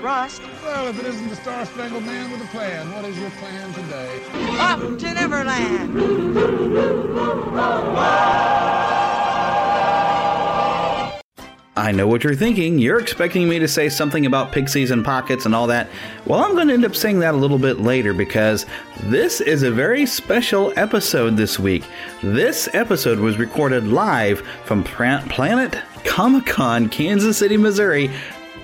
trust. Well, if it isn't the Star Spangled Man with a plan, what is your plan today? Up to Neverland! I know what you're thinking. You're expecting me to say something about pixies and pockets and all that. Well, I'm going to end up saying that a little bit later because this is a very special episode this week. This episode was recorded live from Planet Comicon, Kansas City, Missouri,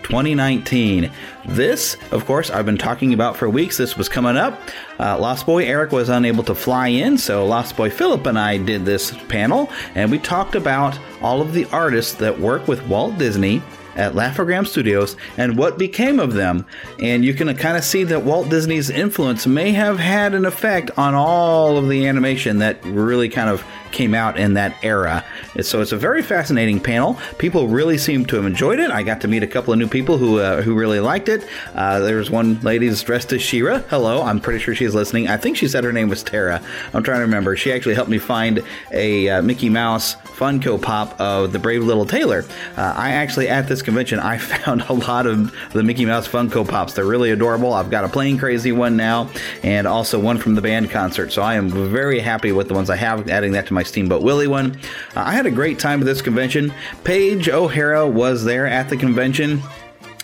2019. This, of course, I've been talking about for weeks. This was coming up. Uh, Lost Boy Eric was unable to fly in, so Lost Boy Philip and I did this panel, and we talked about all of the artists that work with Walt Disney at Laugh-O-Gram Studios and what became of them. And you can kind of see that Walt Disney's influence may have had an effect on all of the animation that really kind of came out in that era. So it's a very fascinating panel. People really seem to have enjoyed it. I got to meet a couple of new people who uh, who really liked it. Uh, there was one lady dressed as She-Ra. Hello, I'm pretty sure she's listening. I think she said her name was Tara. I'm trying to remember. She actually helped me find a uh, Mickey Mouse Funko Pop of the Brave Little Tailor. Uh, I actually at this convention I found a lot of the Mickey Mouse Funko Pops. They're really adorable. I've got a Plane Crazy one now, and also one from the band concert. So I am very happy with the ones I have. Adding that to my Steamboat Willie one. Uh, I had a great time at this convention. Paige O'Hara was there at the convention.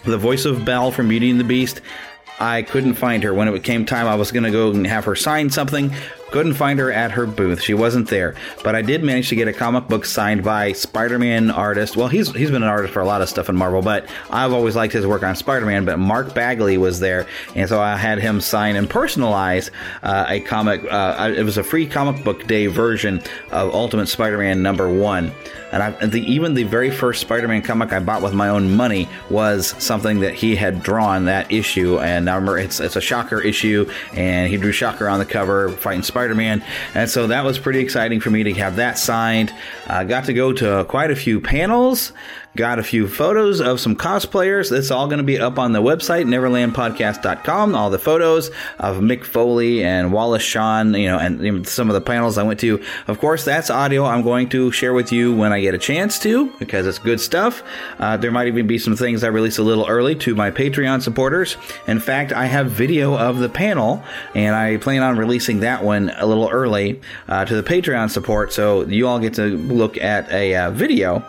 The voice of Belle from Beauty and the Beast. I couldn't find her. When it came time, I was going to go and have her sign something. Couldn't find her at her booth. She wasn't there. But I did manage to get a comic book signed by Spider-Man artist. Well, he's he's been an artist for a lot of stuff in Marvel, but I've always liked his work on Spider-Man. But Mark Bagley was there, and so I had him sign and personalize uh, a comic. Uh, it was a free comic book day version of Ultimate Spider-Man number one. And, I, the, even the very first Spider-Man comic I bought with my own money was something that he had drawn that issue. And I remember it's it's a Shocker issue, and he drew Shocker on the cover fighting Spider-Man. And so that was pretty exciting for me to have that signed. I uh, got to go to quite a few panels. Got a few photos of some cosplayers. It's all going to be up on the website, neverlandpodcast.com. All the photos of Mick Foley and Wallace Shawn, you know, and some of the panels I went to. Of course, that's audio I'm going to share with you when I get a chance to because it's good stuff. Uh, there might even be some things I release a little early to my Patreon supporters. In fact, I have video of the panel and I plan on releasing that one a little early uh, to the Patreon support so you all get to look at a uh, video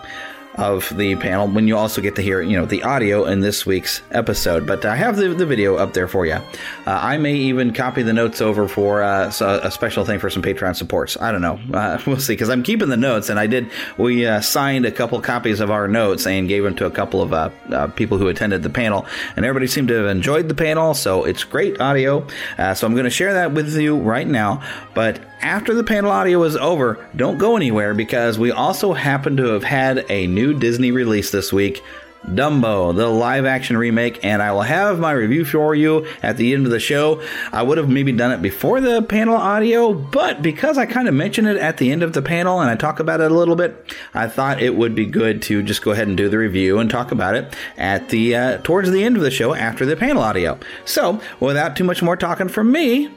of the panel when you also get to hear you know the audio in this week's episode. But i have the, the video up there for you uh, i may even copy the notes over for uh, a special thing for some patreon supports. I don't know. Uh, we'll see because i'm keeping the notes and i did we uh, signed a couple copies of our notes and gave them to a couple of uh, uh, people who attended the panel and everybody seemed to have enjoyed the panel so it's great audio. So i'm going to share that with you right now but after the panel audio is over, don't go anywhere because we also happen to have had a new Disney release this week. Dumbo, the live action remake, and I will have my review for you at the end of the show. I would have maybe done it before the panel audio, but because I kind of mentioned it at the end of the panel and I talk about it a little bit, I thought it would be good to just go ahead and do the review and talk about it at the uh, towards the end of the show after the panel audio. So, without too much more talking from me,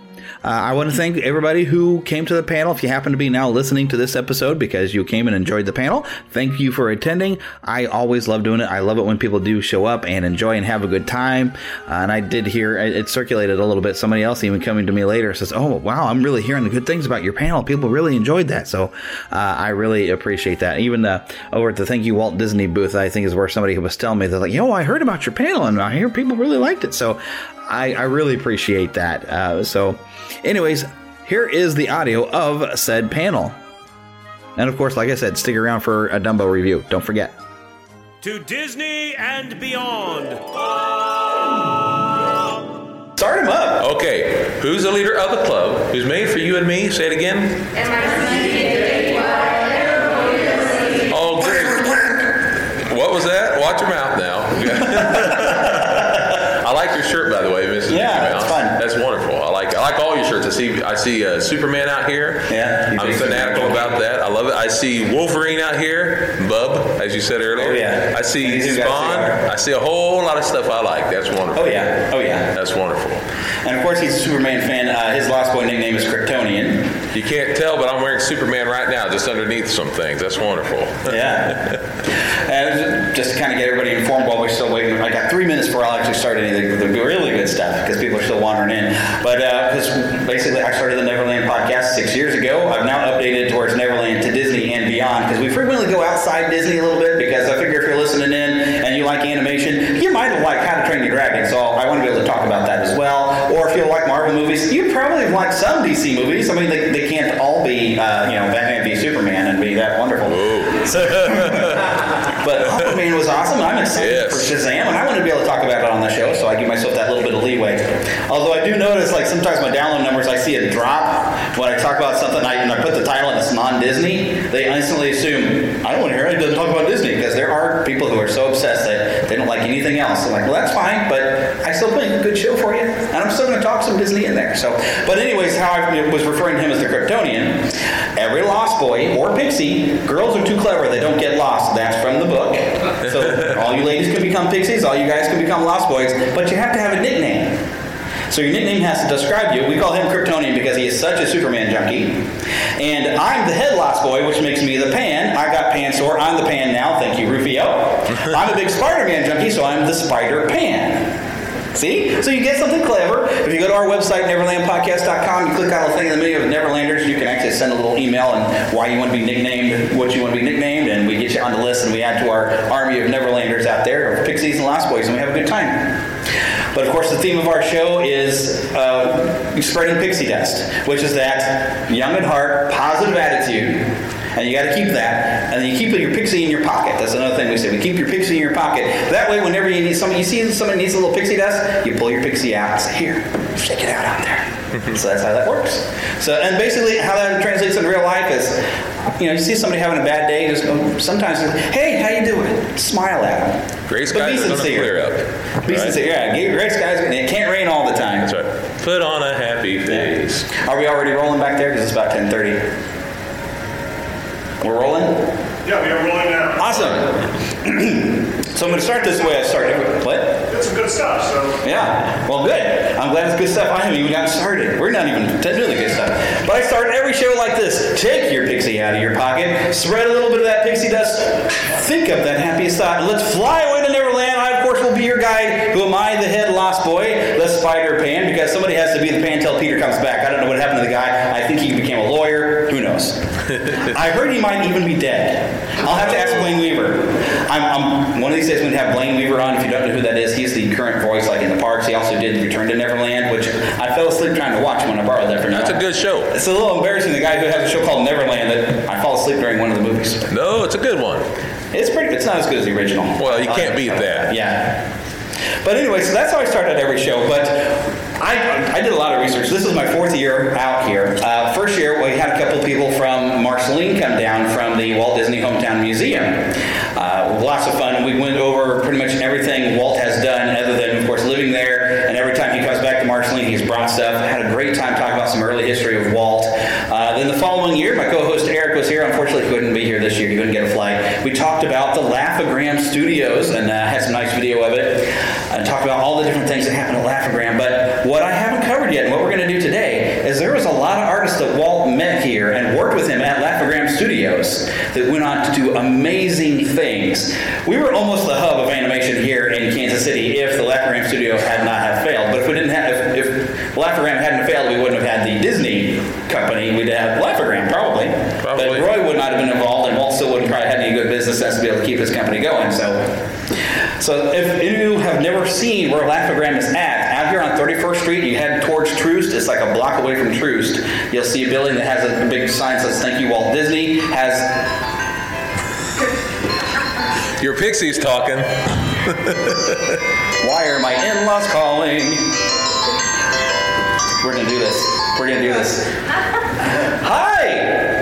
uh, I want to thank everybody who came to the panel. If you happen to be now listening to this episode because you came and enjoyed the panel, thank you for attending. I always love doing it. I love it when people do show up and enjoy and have a good time. Uh, and I did hear it circulated a little bit. Somebody else even coming to me later says, "Oh, wow, I'm really hearing the good things about your panel. People really enjoyed that." So uh, I really appreciate that. Even over at the Thank You Walt Disney booth, I think is where somebody was telling me they're like, "Yo, I heard about your panel and I hear people really liked it." So I, I really appreciate that. Uh, so, anyways, here is the audio of said panel. And of course, like I said, stick around for a Dumbo review. Don't forget. To Disney and beyond. Start him up. Okay, who's the leader of the club? Who's made for you and me? Say it again. Oh, great. What was that? Watch your mouth now. I like your shirt, by the way, Mrs. Yeah, I see I see uh, Superman out here. Yeah, I'm fanatical about that. I love it. I see Wolverine out here, Bub, as you said earlier. Oh, yeah. I see And he's got a Spawn. I see a whole lot of stuff I like. That's wonderful. Oh, yeah. Oh, yeah. That's wonderful. And of course, he's a Superman fan. Uh, his Lost Boy nickname is Kryptonian. You can't tell, but I'm wearing Superman right now, just underneath some things. That's wonderful. Yeah. and just to kind of get everybody informed while we're still waiting, I got three minutes before I'll actually start anything the really good stuff because people are still wandering in. But uh, this, basically, I started the Neverland podcast six years ago. I've now updated towards Neverland to Disney and beyond because we frequently go outside Disney a little bit because I figure if you're listening in and you like animation, you might have liked How to Train Your Dragon. So I want to be able to talk about that as well. Or if you like Marvel movies, you probably have liked some DC movies. I mean, they, they can't all be, uh, you know, Batman v Superman and be that wonderful. So, but Aquaman was awesome. I'm excited Yes. for Shazam, and I want to be able to talk about it on the show, so I give myself that little bit of leeway. Although I do notice, like sometimes my download numbers, I see a drop when I talk about something. I, and I put the title and it's non-Disney. They instantly assume I don't want to hear. Doesn't talk about Disney because there are people who are so obsessed that they don't like anything else. I'm like, well, that's fine, but I still put a good show for you, and I'm still going to talk some Disney in there. So, but anyways, how I was referring to him as the Kryptonian. Every Lost Boy or Pixie, girls are too clever. They don't get lost. That's from the book. So all you ladies can become pixies. All you guys can become Lost Boys. But you have to have a nickname. So your nickname has to describe you. We call him Kryptonian because he is such a Superman junkie. And I'm the head Lost Boy, which makes me the Pan. I got Pan Sore. I'm the Pan now. Thank you, Rufio. I'm a big Spider-Man junkie, so I'm the Spider Pan. See? So you get something clever. If you go to our website, neverlandpodcast.com, you click on the thing in the menu of Neverlanders, you can actually send a little email and why you want to be nicknamed, what you want to be nicknamed, and we get you on the list and we add to our army of Neverlanders out there, of Pixies and Lost Boys, and we have a good time. But of course, the theme of our show is uh, spreading pixie dust, which is that young at heart, positive attitude, and you got to keep that. And then you keep your pixie in your pocket. That's another thing we say. We keep your pixie in your pocket. That way, whenever you need somebody, you see somebody needs a little pixie dust, you pull your pixie out and say, "Here, shake it out out there." so that's how that works. So, and basically, how that translates in real life is, you know, you see somebody having a bad day, just go, sometimes, hey, how you doing? Smile at them. But be are going to clear up. Be right? sincere. Yeah, gray skies. It can't rain all the time. That's right. Put on a happy face. Are we already rolling back there? Because it's about 10:30. We're rolling. Yeah, we are rolling now. Awesome. so I'm going to start this way. I started. What? That's some good stuff. So Yeah. Well, good. I'm glad it's good stuff. I haven't even gotten started. We're not even doing the good stuff. But I start every show like this. Take your pixie out of your pocket. Spread a little bit of that pixie dust. Think of that happiest thought. and Let's fly away to Neverland. I, of course, will be your guide. Who am I? The head lost boy, the spider pan, because somebody has to be the pan till Peter comes back. I don't know what happened to the guy. I think he became a lawyer. Who knows? I heard he might even be dead. I'll have to ask Blayne Weaver. I'm, I'm one of these days going to have Blayne Weaver on. If you don't know who that is, he's the current voice, like in the parks. He also did Return to Neverland, which I fell asleep trying to watch when I borrowed that from. That's a good show. It's a little embarrassing. The guy who has a show called Neverland that I fall asleep during one of the movies. No, it's a good one. It's pretty. It's not as good as the original. Well, you can't uh, beat that. Yeah. But anyway, so that's how I started every show. But I, I did a lot of research. This is my fourth year out here. Uh, first year, we had a couple of people from Marceline come down from the Walt Disney Hometown Museum. Uh, lots of fun. We went over pretty much everything Walt has done, other than, of course, living there. And every time he comes back to Marceline, he's brought stuff. I had a great time talking about some early history of Walt. Uh, then the following year, my co-host Eric was here. Unfortunately, he couldn't be here this year. He couldn't get a flight. We talked about the Laugh-O-Gram Studios and uh, had some nice video of it. And talked about all the different things that happened at Laugh-O-Gram. But what I haven't covered yet, and what we're going to do today, is there was a lot of artists that Walt met here and worked with him at Laugh-O-Gram Studios that went on to do amazing things. We were almost the hub of animation here in Kansas City if the Laugh-O-Gram Studio had not have failed. But if we didn't have, if, if Laugh-O-Gram hadn't failed, we wouldn't have had the Disney company. We'd have Laugh-O-Gram probably. Probably. But Roy would not have been involved, and Walt still wouldn't probably had any good business sense to be able to keep his company going. So, so if you have never seen where Laugh-O-Gram is at out here on 31st Street, you head towards Troost. It's like a block away from Troost. You'll see a building that has a big sign that says "Thank you, Walt Disney." Has Your pixie's talking. Why are my in-laws calling? We're gonna do this. We're gonna do this. Hi.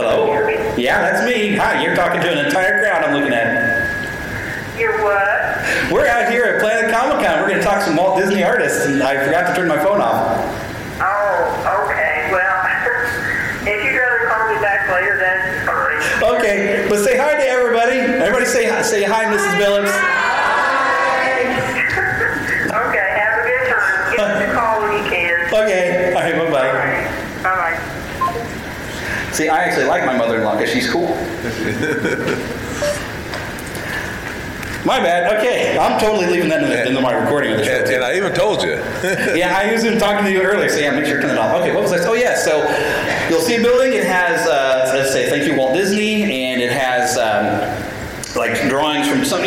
Hello. Yeah, that's me. Hi. You're talking to an entire crowd. I'm looking at. You're what? We're out here at Planet Comicon. We're gonna talk some Walt Disney artists, and I forgot to turn my phone off. Oh, okay. Well, if you'd rather call me back later, that's fine. Okay, but say hi to everybody. Everybody say hi, say hi, Mrs. Billups. See, I actually like my mother-in-law because she's cool. My bad. Okay, I'm totally leaving that in, the, into my recording of the show. And, and I even told you. yeah, I was even talking to you earlier, so yeah, make sure to turn it off. Okay, what was I? Oh yeah, so you'll see a building. It has, uh, let's say, thank you Walt Disney, and it has. Um, like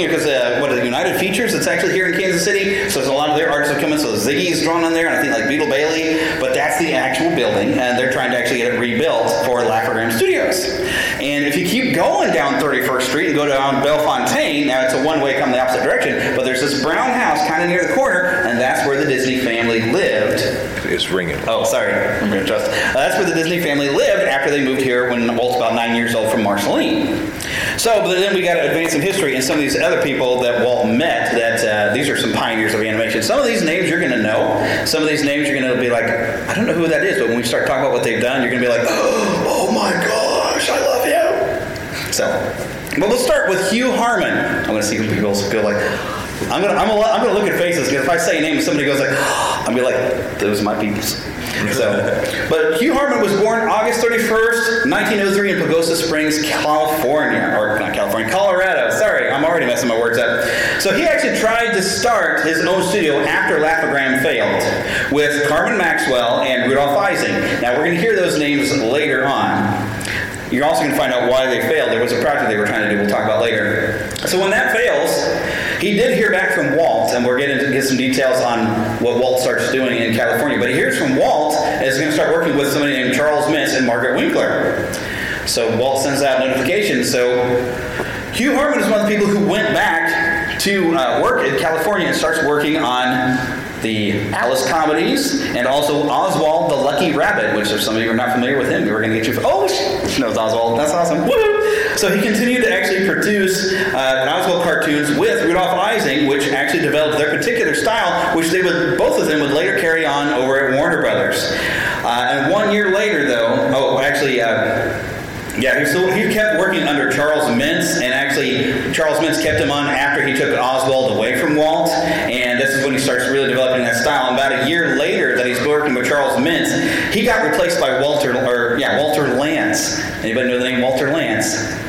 because uh, what are the United Features? It's actually here in Kansas City, so there's a lot of their artists that come in. So Ziggy's drawn on there, and I think like Beetle Bailey, but that's the actual building, and they're trying to actually get it rebuilt for Laugh-O-Gram Studios. And if you keep going down 31st Street and go down Bellefontaine, now it's a one-way come the opposite direction, but there's this brown house kind of near the corner, and that's where the Disney family lived. It's ringing. Oh, sorry, I'm going to trust. Uh, that's where the Disney family lived after they moved here when Walt's about nine years old from Marceline. So, but then we got to advance some history and some of these other people that Walt met. That uh, these are some pioneers of animation. Some of these names you're going to know. Some of these names you're going to be like, I don't know who that is. But when we start talking about what they've done, you're going to be like, Oh my gosh, I love you. So, but let's start with Hugh Harman. I'm going to see who people go like. I'm gonna, I'm gonna, I'm look at faces because if I say a name somebody goes like, I'm be like, those are my peoples. So, but Hugh Harman was born August 31st, 1903 in Pagosa Springs, California, or not California, Colorado. Sorry, I'm already messing my words up. So he actually tried to start his own studio after Laugh-O-Gram failed with Carman Maxwell and Rudolph Ising. Now we're gonna hear those names later on. You're also going to find out why they failed. There was a project they were trying to do. We'll talk about later. So when that fails, he did hear back from Walt, and we're going to get some details on what Walt starts doing in California. But he hears from Walt and is going to start working with somebody named Charles Mintz and Margaret Winkler. So Walt sends out notifications. So Hugh Harman is one of the people who went back to uh, work in California and starts working on the Alice comedies, and also Oswald the Lucky Rabbit, which if some of you are not familiar with him, we're going to get you. Oh, she knows Oswald. That's awesome. Woo! So he continued to actually produce uh, Oswald cartoons with Rudolf Ising, which actually developed their particular style, which they would both of them would later carry on over at Warner Brothers. Uh, and one year later, though, oh, actually. Uh, yeah, he kept working under Charles Mintz, and actually, Charles Mintz kept him on after he took Oswald away from Walt, and this is when he starts really developing that style. And about a year later, that he's working with Charles Mintz, he got replaced by Walter, or yeah, Walter Lantz. Anybody know the name Walter Lantz?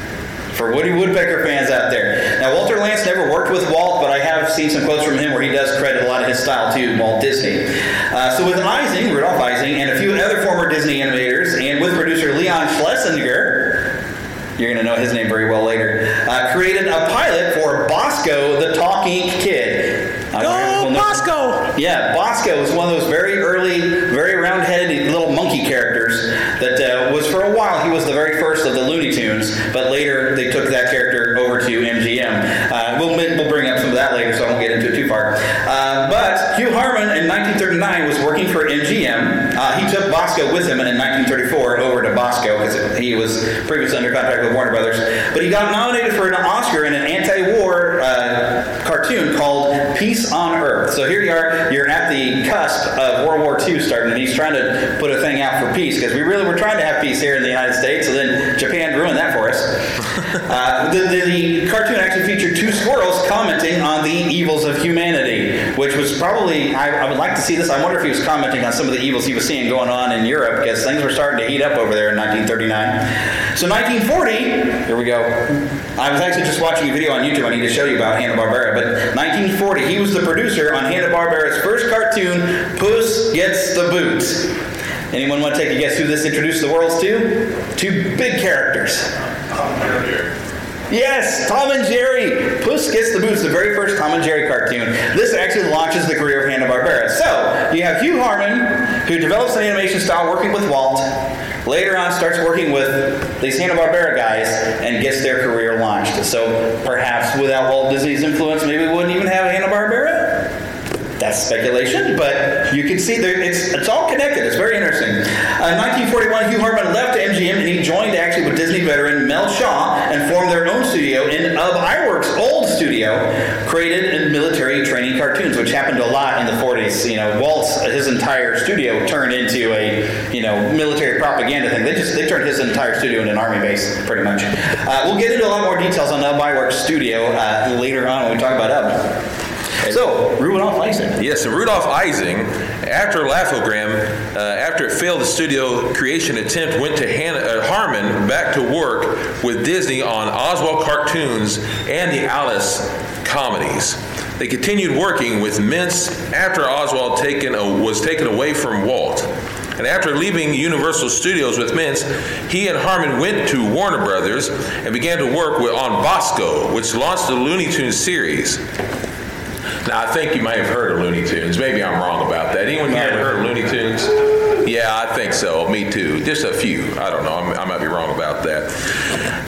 For Woody Woodpecker fans out there. Now, Walter Lantz never worked with Walt, but I have seen some quotes from him where he does credit a lot of his style to Walt Disney. Uh, so with Ising, Rudolph Ising, and a few other former Disney animators, and with producer Leon Schlesinger, you're going to know his name very well later, uh, created a pilot for Bosko the Talking Kid. Go Bosko! Yeah, Bosko was one of those very early, that uh, was for a while. He was the very first of the Looney Tunes, but later they took that character over to MGM. Uh, we'll, we'll bring up some of that later, so I won't get into it too far. Uh, but Hugh Harman in 1939 was working for MGM. Uh, he took Bosko with him, and in 1934 over to Bosko because he was previously under contract with Warner Brothers. But he got nominated for an Oscar in an cartoon called Peace on Earth. So here you are, you're at the cusp of World War II starting, and he's trying to put a thing out for peace because we really were trying to have peace here in the United States, so then uh, the, the, the, cartoon actually featured two squirrels commenting on the evils of humanity, which was probably, I, I, would like to see this. I wonder if he was commenting on some of the evils he was seeing going on in Europe because things were starting to heat up over there in 1939. So 1940, here we go. I was actually just watching a video on YouTube I need to show you about Hanna-Barbera, but 1940, he was the producer on Hanna-Barbera's first cartoon, Puss Gets the Boots. Anyone want to take a guess who this introduced the world to? Two big characters. Yes, Tom and Jerry. Puss Gets the Boots, the very first Tom and Jerry cartoon. This actually launches the career of Hanna-Barbera. So, you have Hugh Harman, who develops an animation style working with Walt. Later on, starts working with these Hanna-Barbera guys and gets their career launched. So, perhaps without Walt Disney's influence, maybe we wouldn't even have Hanna-Barbera? That's speculation, but you can see there, it's it's all connected. It's very interesting. Uh, in 1941, Hugh Harman left MGM and he joined actually with Disney veteran Mel Shaw and formed their own studio in Ub Iwerks' old studio, created in military training cartoons, which happened a lot in the 40s. You know, Walt's his entire studio turned into a you know military propaganda thing. They just they turned his entire studio into an army base, pretty much. Uh, we'll get into a lot more details on Ub Iwerks' studio uh, later on when we talk about Ub. So, Rudolph Ising. Yes, and Rudolph Ising, after Laugh-O-Gram, uh, after it failed the studio creation attempt, went to Hannah, uh, Harman back to work with Disney on Oswald cartoons and the Alice comedies. They continued working with Mintz after Oswald taken, uh, was taken away from Walt. And after leaving Universal Studios with Mintz, he and Harman went to Warner Brothers and began to work with, on Bosko, which launched the Looney Tunes series. Now, I think you might have heard of Looney Tunes. Maybe I'm wrong about that. Anyone here ever heard of Looney Tunes? Yeah, I think so. Me too. Just a few. I don't know. i might be wrong about that.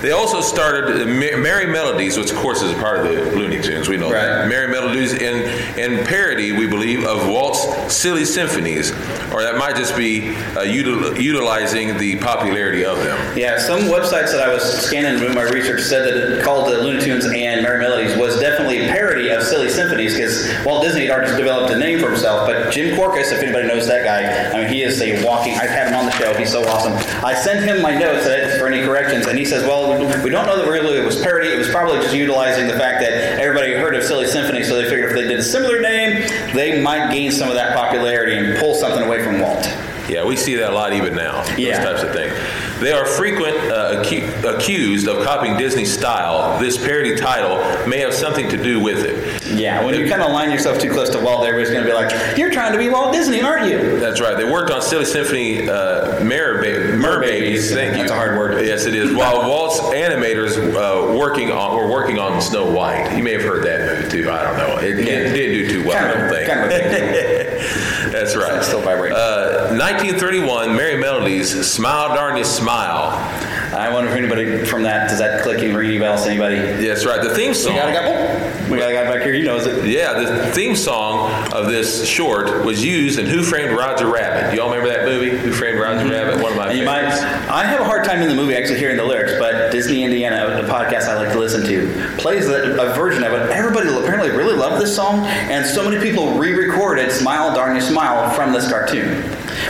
They also started Merrie Melodies, which of course is a part of the Looney Tunes. We know right. that. Merrie Melodies in, in parody, we believe, of Walt's Silly Symphonies, or that might just be uh, util- utilizing the popularity of them. Yeah, some websites that I was scanning doing my research said that it called the Looney Tunes and Merrie Melodies was definitely a parody of Silly Symphonies because Walt Disney had already developed a name for himself. But Jim Korkis, if anybody knows that guy, I mean, he is a walking. I've had him on the show. He's so awesome. I sent him my notes for any corrections, and he says, "Well, we don't know that really it was parody. It was probably just utilizing the fact that everybody heard of Silly Symphony, so they figured if they did a similar name, they might gain some of that popularity and pull something away from Walt." Yeah, we see that a lot even now. Yeah. Those types of things. They are frequent uh, acu- accused of copying Disney's style. This parody title may have something to do with it. Yeah, when you kind of line yourself too close to Walt, everybody's going to be like, "You're trying to be Walt Disney, aren't you?" That's right. They worked on Silly Symphony uh, Mer, ba- Mer Babies. Thank you. That's a hard word. Yes, it is. While Walt's animators uh, working on were working on Snow White. You may have heard that movie too. I don't know. It, yeah. it didn't do too well. Kind I don't think. Kind of right. It's still vibrating. 1931, uh, Merrie Melodies, Smile Darn You Smile. I wonder if anybody from that does that click and ring any bells? Anybody? That's right. The theme song. We got a guy. Oh, we got a guy back here. He knows it. Yeah, the theme song of this short was used in Who Framed Roger Rabbit. Do y'all remember that movie? Who Framed Roger mm-hmm. Rabbit? One of my favorites. Might, I have a hard time in the movie actually hearing the lyrics, but Disney Indiana, the podcast I like to listen to, plays a, a version of it. Everybody apparently really loved this song, and so many people re-recorded "Smile Darn You Smile" from this cartoon.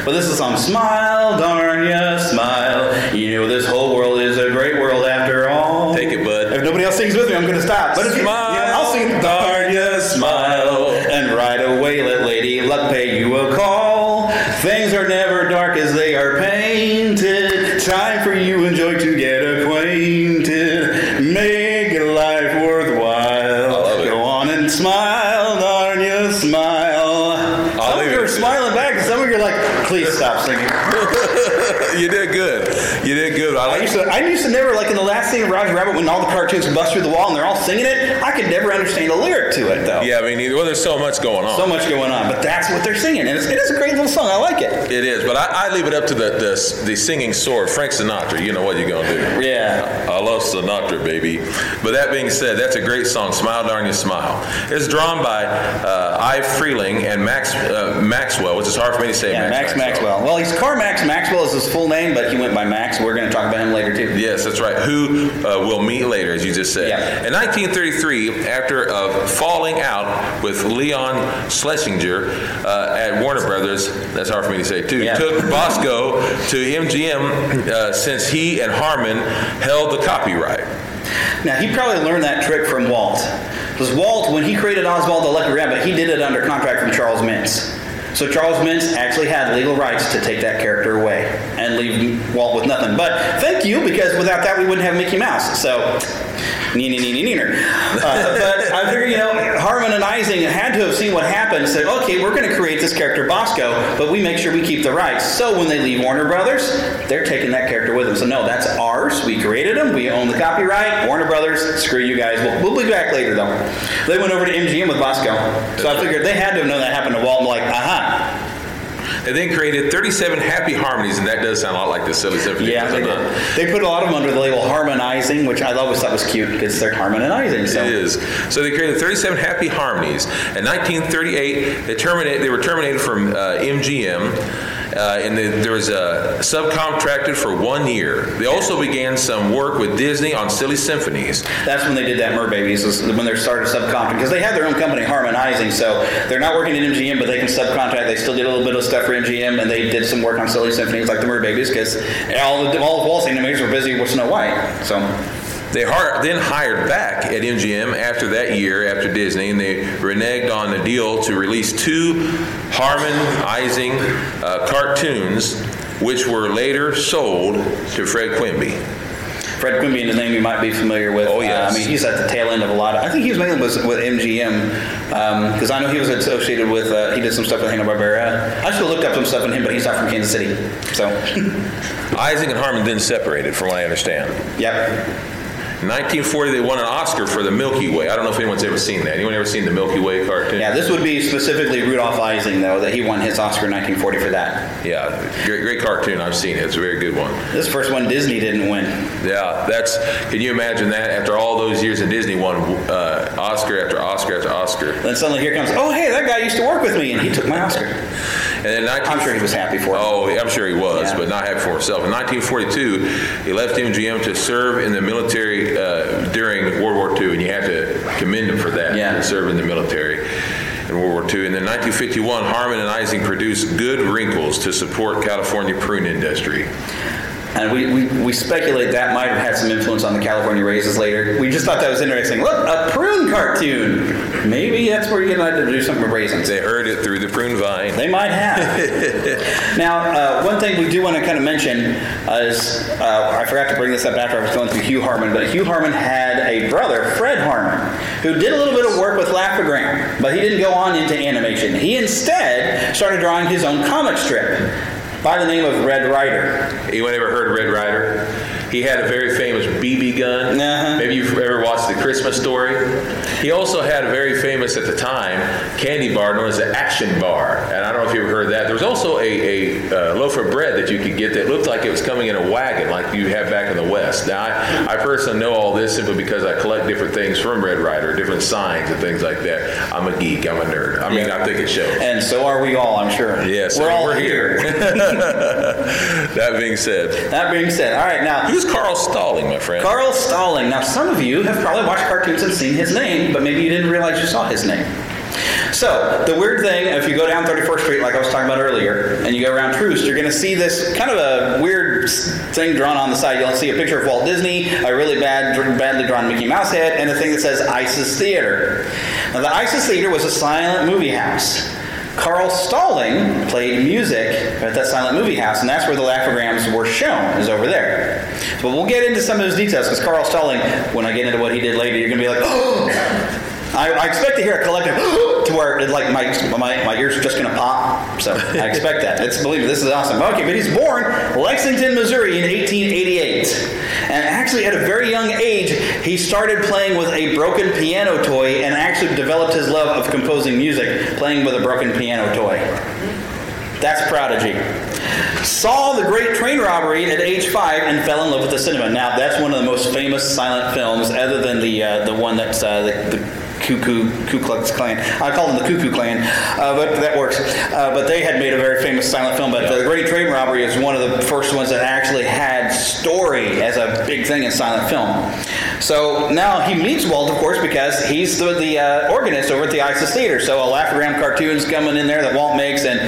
But this is a song, Smile, darn ya, smile. You know this whole world is a used to. Never like in the last scene of Roger Rabbit when all the cartoons bust through the wall and they're all singing it. I could never understand a lyric to it though. Yeah, I mean, well, there's so much going on. So much going on, but that's what they're singing, and it's, it is a great little song. I like it. It is, but I, I leave it up to the, the the singing sword, Frank Sinatra. You know what you're gonna do. Yeah. I, I love Sinatra, baby. But that being said, that's a great song. Smile, darn you, smile. It's drawn by uh, I. Freleng and Max uh, Maxwell, which is hard for me to say. Yeah, Max, Max Maxwell. Maxwell. Well, he's Carmax Maxwell is his full name, but he went by Max. We're going to talk about him later too. Yes, that's right. Who uh, we'll meet later, as you just said. Yeah. In 1933, after uh, falling out with Leon Schlesinger uh, at Warner Brothers, that's hard for me to say too, Yeah. took Bosko to MGM uh, since he and Harman held the copyright. Now he probably learned that trick from Walt. Because Walt, when he created Oswald the Lucky Rabbit, he did it under contract from Charles Mintz. So Charles Mintz actually had legal rights to take that character away and leave Walt with nothing. But thank you, because without that we wouldn't have Mickey Mouse. So Nee, nee, nee, nee. Uh, but I figured, you know, Harman and Ising had to have seen what happened and said, okay, we're going to create this character Bosko, but we make sure we keep the rights. So when they leave Warner Brothers, they're taking that character with them. So no, that's ours. We created him. We own the copyright. Warner Brothers, screw you guys. We'll, we'll be back later, though. They went over to MGM with Bosko. So I figured they had to have known that happened to Walt like, aha, They then created 37 happy harmonies, and that does sound a lot like the Silly Symphony. Yeah, they did. They put a lot of them under the label harmonizing, which I always thought was cute because they're harmonizing. So It is. So they created 37 happy harmonies. In 1938, they terminated. They were terminated from uh, MGM. Uh, and the, there was a subcontracted for one year. They also began some work with Disney on silly symphonies. that's when they did that Mer Babies, was when they started subcontracting because they had their own company harmonizing. So they're not working at MGM, but they can subcontract. They still did a little bit of stuff for MGM, and they did some work on silly symphonies like the Mer Babies because all all of Walt's animators were busy with Snow White. So They then hired back at MGM after that year, after Disney, and they reneged on the deal to release two harmonizing uh, cartoons, which were later sold to Fred Quimby. Fred Quimby and his name you might be familiar with. Oh, yes. Uh, I mean, he's at the tail end of a lot. Of, I think he was mainly with, with MGM because I know he was associated with. Uh, he did some stuff with Hanna Barbera. I should have looked up some stuff on him, but he's not from Kansas City. So, Isaac and Harman then separated, from what I understand. yep. In 1940, they won an Oscar for the Milky Way. I don't know if anyone's ever seen that. Anyone ever seen the Milky Way cartoon? Yeah, this would be specifically Rudolph Ising, though, that he won his Oscar in 1940 for that. Yeah, great, great cartoon. I've seen it. It's a very good one. This first one Disney didn't win. Yeah, that's. Can you imagine that? After all those years in Disney, won uh, Oscar after Oscar after Oscar. Then suddenly here comes, oh, hey, that guy used to work with me, and he took my Oscar. And then 19- I'm sure he was happy for it. Oh, I'm sure he was, Yeah. but not happy for himself. In 1942, he left MGM to serve in the military uh, during World War II, and you have to commend him for that. Yeah. to serve in the military in World War II. And then 1951, Harman and Ising produced Good Wrinkles to support California prune industry. And we, we, we speculate that might have had some influence on the California raisins later. We just thought that was interesting. Look, a prune cartoon. Maybe that's where you get to do something with raisins. They heard it through the prune vine. They might have. now, uh, one thing we do want to kind of mention is uh, I forgot to bring this up after I was going through Hugh Harman, but Hugh Harman had a brother, Fred Harman, who did a little bit of work with Laugh-O-Gram, but he didn't go on into animation. He instead started drawing his own comic strip by the name of Red Ryder. Anyone ever heard Red Ryder? He had a very famous BB gun. Uh-huh. Maybe you've ever watched The Christmas Story. He also had a very famous at the time candy bar known as the Action Bar, and I don't know if you've ever heard that. There was also a, a uh, loaf of bread that you could get that looked like it was coming in a wagon, like you have back in the West. Now, I, I personally know all this simply because I collect different things from Red Ryder, different signs and things like that. I'm a geek. I'm a nerd. I mean, Yeah. I think it shows. And so are we all, I'm sure. Yes, we're all we're here. that being said, That being said, all right, now who's Carl Stalling, my friend? Carl Stalling. Now, some of you have probably watched cartoons and seen his name, but maybe you didn't realize you saw his name. So, the weird thing, if you go down 31st Street, like I was talking about earlier, and you go around Troost, you're going to see this kind of a weird thing drawn on the side. You'll see a picture of Walt Disney, a really bad, badly drawn Mickey Mouse head, and a thing that says Isis Theater. Now, the Isis Theater was a silent movie house. Carl Stalling played music at that silent movie house, and that's where the Laugh-O-Grams were shown, is over there. But we'll get into some of those details, because Carl Stalling, when I get into what he did later, you're going to be like, oh! I, I expect to hear a collective to where it, like my, my, my ears are just going to pop. So I expect that. It's believe this is awesome. Okay, but he's born Lexington, Missouri in 1888. And actually at a very young age, he started playing with a broken piano toy and actually developed his love of composing music, playing with a broken piano toy. That's prodigy. Saw the Great Train Robbery at age five and fell in love with the cinema. Now that's one of the most famous silent films, other than the uh, the one that's uh, the, the Cuckoo Ku Klux Klan. I call them the Cuckoo Clan, uh, but that works. Uh, but they had made a very famous silent film. But the Great Train Robbery is one of the first ones that actually had story as a big thing in silent film. So now he meets Walt, of course, because he's the, the uh, organist over at the Isis Theater. So a Laugh-O-Gram cartoon's coming in there that Walt makes, and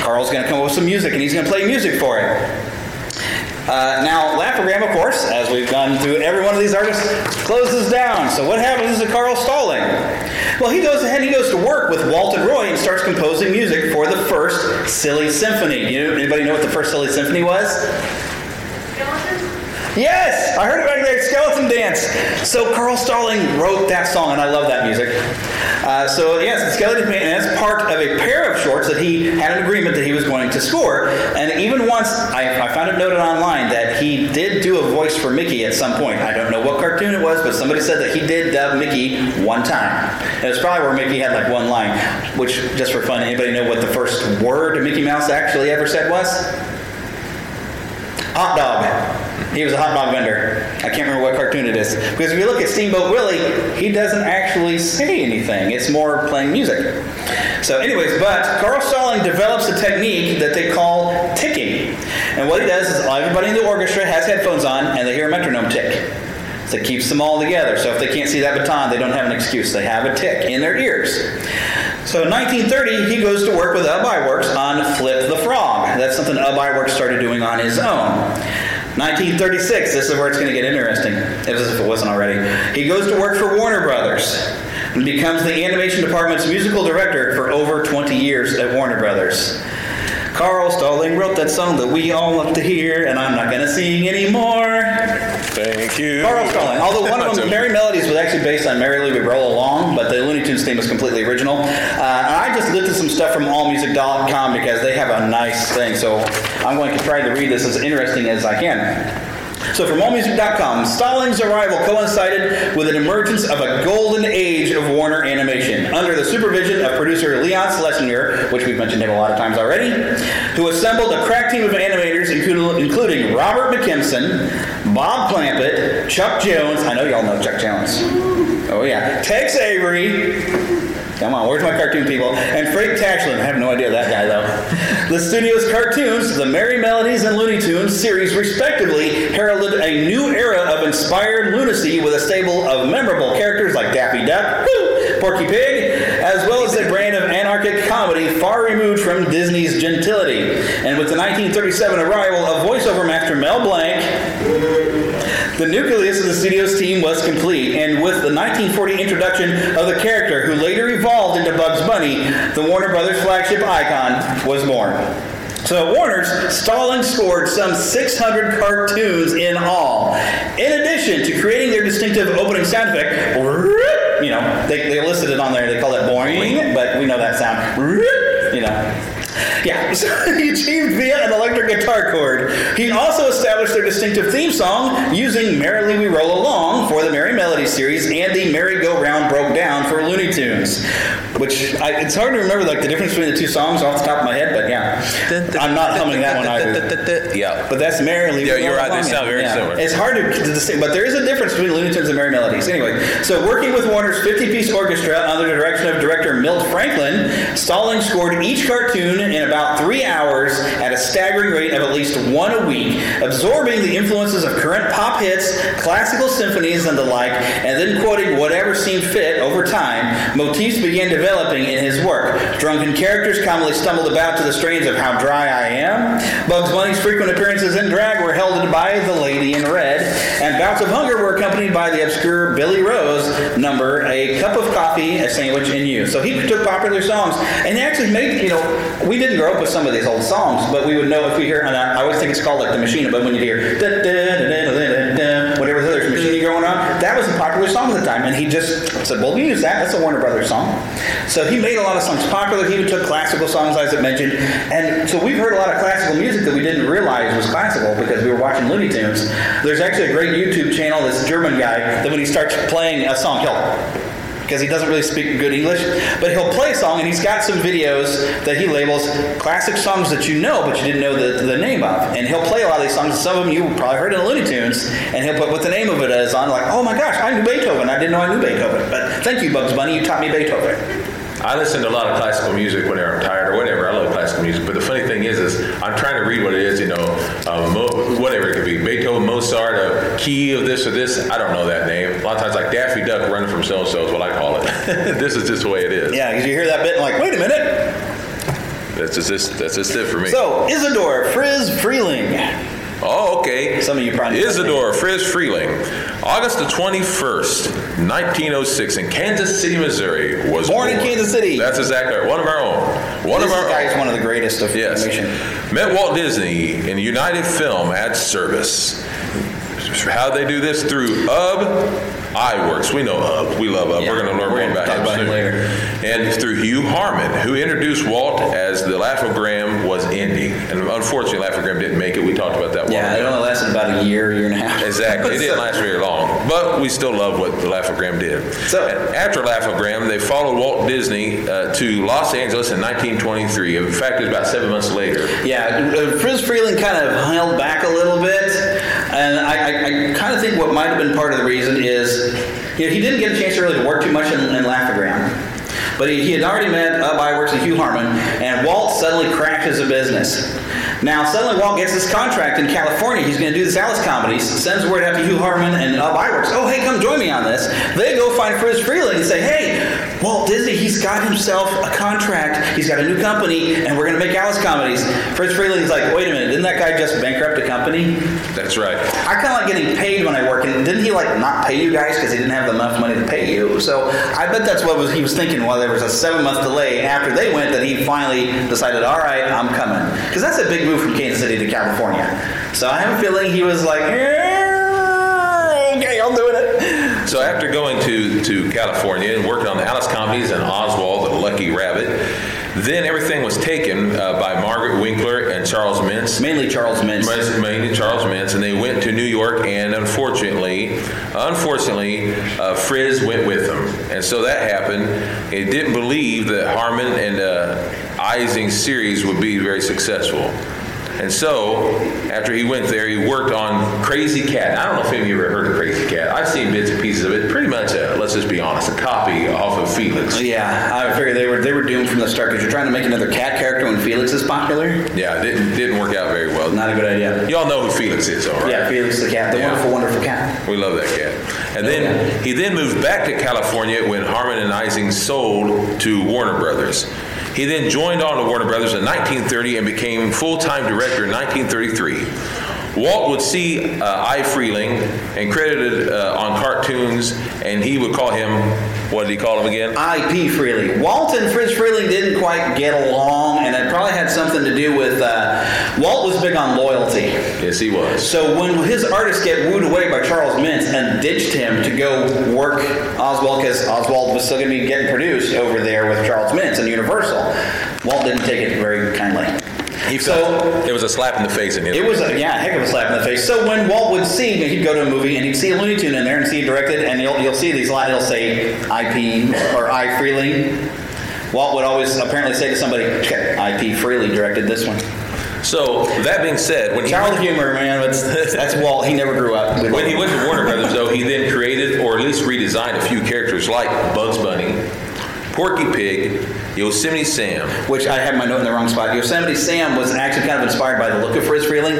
Carl's going to come up with some music, and he's going to play music for it. Uh, now, Laugh-O-Gram, of course, as we've gone through every one of these artists, closes down. So what happens to Carl Stalling? Well, he goes ahead and he goes to work with Walt and Roy and starts composing music for the first Silly Symphony. You, anybody know what the first Silly Symphony was? Yes, I heard it back there. Skeleton Dance. So Carl Stalling wrote that song, and I love that music. Uh, so yes, Skeleton Dance. That's part of a pair of shorts that he had an agreement that he was going to score. And even once, I, I found it noted online that he did do a voice for Mickey at some point. I don't know what cartoon it was, but somebody said that he did dub Mickey one time. And it's probably where Mickey had like one line. Which, just for fun, anybody know what the first word Mickey Mouse actually ever said was? Hot dog. He was a hot dog vendor. I can't remember what cartoon it is. Because if you look at Steamboat Willie, he doesn't actually say anything. It's more playing music. So, anyways, but Carl Stalling develops a technique that they call ticking. And what he does is everybody in the orchestra has headphones on and they hear a metronome tick. So it keeps them all together. So if they can't see that baton, they don't have an excuse. They have a tick in their ears. So in 1930, he goes to work with Ub Iwerks on Flip the Frog. That's something Ub Iwerks started doing on his own. 1936, this is where it's going to get interesting, if it wasn't already. He goes to work for Warner Brothers and becomes the animation department's musical director for over 20 years at Warner Brothers. Carl Stalling wrote that song that we all love to hear, and I'm not going to sing anymore. Thank you. Carl Stalling. Although one of them, Merrie Melodies, was actually based on Merrily We Roll Along, but the Looney Tunes theme was completely original. Uh, and I just lifted some stuff from AllMusic.com because they have a nice thing, so I'm going to try to read this as interesting as I can. So from AllMusic.com, Stalling's arrival coincided with an emergence of a golden age of Warner Animation under the supervision of producer Leon Schlesinger, which we've mentioned him a lot of times already, who assembled a crack team of animators including Robert McKimson, Bob Clampett, Chuck Jones, I know y'all know Chuck Jones. Oh yeah, Tex Avery, Come on, where's my cartoon people? And Frank Tashlin. I have no idea that guy though. the studio's cartoons, the Merrie Melodies and Looney Tunes series, respectively, heralded a new era of inspired lunacy with a stable of memorable characters like Daffy Duck, woo, Porky Pig, as well as a brand of anarchic comedy far removed from Disney's gentility. And with the 1937 arrival of voiceover master Mel Blanc, the nucleus of the studio's team was complete, and with the 1940 introduction of the character who later evolved into Bugs Bunny, the Warner Brothers flagship icon was born. So at Warner's, Stalling scored some 600 cartoons in all. In addition to creating their distinctive opening sound effect, you know, they, they listed it on there, they call it boing, but we know that sound. You know. Yeah, so he achieved via an electric guitar chord. He also established their distinctive theme song using Merrily We Roll Along for the Merrie Melody series and the Merry Go Round Broke Down for Looney Tunes. Which, I, it's hard to remember like the difference between the two songs off the top of my head, but yeah. I'm not humming that one either. Yeah. But that's Merrily Yeah, you're right, they sound very Yeah. similar. It's hard to distinguish, but there is a difference between Looney Tunes and Merrie Melodies. Anyway, so working with Warner's 50-piece orchestra under the direction of director Milt Franklin, Stalling scored each cartoon in about three hours at a staggering rate of at least one a week, absorbing the influences of current pop hits, classical symphonies, and the like, and then quoting whatever seemed fit over time. Motifs began developing in his work. Drunken characters commonly stumbled about to the strains of How Dry I Am. Bugs Bunny's frequent appearances in drag were heralded by The Lady in Red, and bouts of hunger were accompanied by the obscure Billy Rose number, A Cup of Coffee, A Sandwich, and You. So he took popular songs and actually made, you know, we didn't up with some of these old songs, but we would know if we hear, and I I always think it's called like the machine, but when you hear da, da, da, whatever the other machine going on, that was a popular song at the time. And he just said, well, we use that. That's a Warner Brothers song. So he made a lot of songs popular. He took classical songs, as I mentioned. And so we've heard a lot of classical music that we didn't realize was classical because we were watching Looney Tunes. There's actually a great YouTube channel, this German guy, that when he starts playing a song, he'll because he doesn't really speak good English, but he'll play a song and he's got some videos that he labels classic songs that you know but you didn't know the, the name of. And he'll play a lot of these songs. Some of them you probably heard in Looney Tunes, and he'll put what the name of it is on, like, oh my gosh, I knew Beethoven. I didn't know I knew Beethoven. But thank you, Bugs Bunny, you taught me Beethoven. I listen to a lot of classical music whenever I'm tired or whatever. I love classical music, but the funny thing is, is I'm trying to read what it is. You know, uh, Mo- whatever it could be, Beethoven, Mozart, a key of this or this. I don't know that name. A lot of times, like Daffy Duck running from so and so is what I call it. this is just the way it is. Yeah, because you hear that bit and like, wait a minute. That's just this. That's just it for me. So, Isidore Friz Freleng. Oh, okay. Some of you probably Isidore Friz Freleng, August the 21st, 1906, in Kansas City, Missouri, was Born in Kansas City. That's exactly right. One of our own. One this of our guy own. is one of the greatest of Yes. animation. Met Walt Disney in United Film Ad Service. How they do this through UB Iwerks. We know UB. We love UB. Yeah. We're going to learn more about him soon. later. And through Hugh Harman, who introduced Walt as the Laugh-O-Gram was ending. And unfortunately, Laugh-O-Gram didn't make it. We talked about that. Yeah, it only lasted about a year, year and a half. Exactly. It didn't last very long, but we still love what the Laugh-O-Gram did. So- And after Laugh-O-Gram, they followed Walt Disney uh, to Los Angeles in 1923. In fact, it was about seven months later. Yeah, Friz Freleng kind of held back a little bit, and I, I, I kind of think what might have been part of the reason is, you know, he didn't get a chance early to really work too much in, in Laugh-O-Gram. But he, he had already met uh, Ub Iwerks and Hugh Harman, and Walt suddenly crashes a business. Now, suddenly Walt gets this contract in California. He's going to do this Alice comedies, sends word out to Hugh Harman and Ub Iwerks, oh, hey, come join me on this. They go find Friz Freleng and say, hey, Walt Disney, he's got himself a contract. He's got a new company, and we're going to make Alice comedies. Friz Freleng's like, wait a minute, didn't that guy just bankrupt a company? That's right. I kind of like getting paid when I work, and didn't he like not pay you guys because he didn't have enough money to pay you? So I bet that's what was, he was thinking while there was a seven month delay after they went that he finally decided, all right, I'm coming, because that's a big move from Kansas City to California. So I have a feeling he was like, "Yeah, okay, I'm doing it. So after going to, to California and working on the Alice comedies and Oswald the Lucky Rabbit, then everything was taken uh, by Margaret Winkler and Charles Mintz. Mainly Charles Mintz. Mainly Charles Mintz, and they went to New York, and unfortunately, unfortunately, uh, Friz went with them, and so that happened. He didn't believe that Harman and uh, Ising's series would be very successful. And so, after he went there, he worked on Crazy Cat. I don't know if any of you ever heard of Crazy Cat. I've seen bits and pieces of it. Pretty much, a, let's just be honest, a copy off of Felix. Yeah, I figured they were they were doomed from the start because you're trying to make another cat character when Felix is popular. Yeah, it didn't, didn't work out very well. Not a good idea. Y'all know who Felix is, all right? Yeah, Felix the cat, the Yeah. wonderful, wonderful cat. We love that cat. And then he then moved back to California when Harman and Ising sold to Warner Brothers. He then joined on to Warner Brothers in 1930 and became full-time director in 1933. Walt would see uh, I. Freleng and credited uh, on cartoons, and he would call him, what did he call him again? I.P. Freely. Walt and Fritz Freleng didn't quite get along, and it probably had something to do with uh, Walt was big on loyalty. Yes, he was. So when his artists get wooed away by Charles Mintz and ditched him to go work Oswald, because Oswald was still going to be getting produced over there with Charles Mintz and Universal, Walt didn't take it very He So- felt it was a slap in the face in his It was a yeah, a heck of a slap in the face. So when Walt would see, he'd go to a movie and he'd see a Looney Tune in there and see it directed, and you'll you'll see these lines. It'll say IP or I Freely. Walt would always apparently say to somebody, "Okay, IP Freely directed this one." So that being said, when he Child humor, man. That's, that's Walt. He never grew up. When he went to Warner Brothers, though, he then created or at least redesigned a few characters like Bugs Bunny, Porky Pig, Yosemite Sam. Which I had my note in the wrong spot. Yosemite Sam was actually kind of inspired by the look of Fritz Freleng,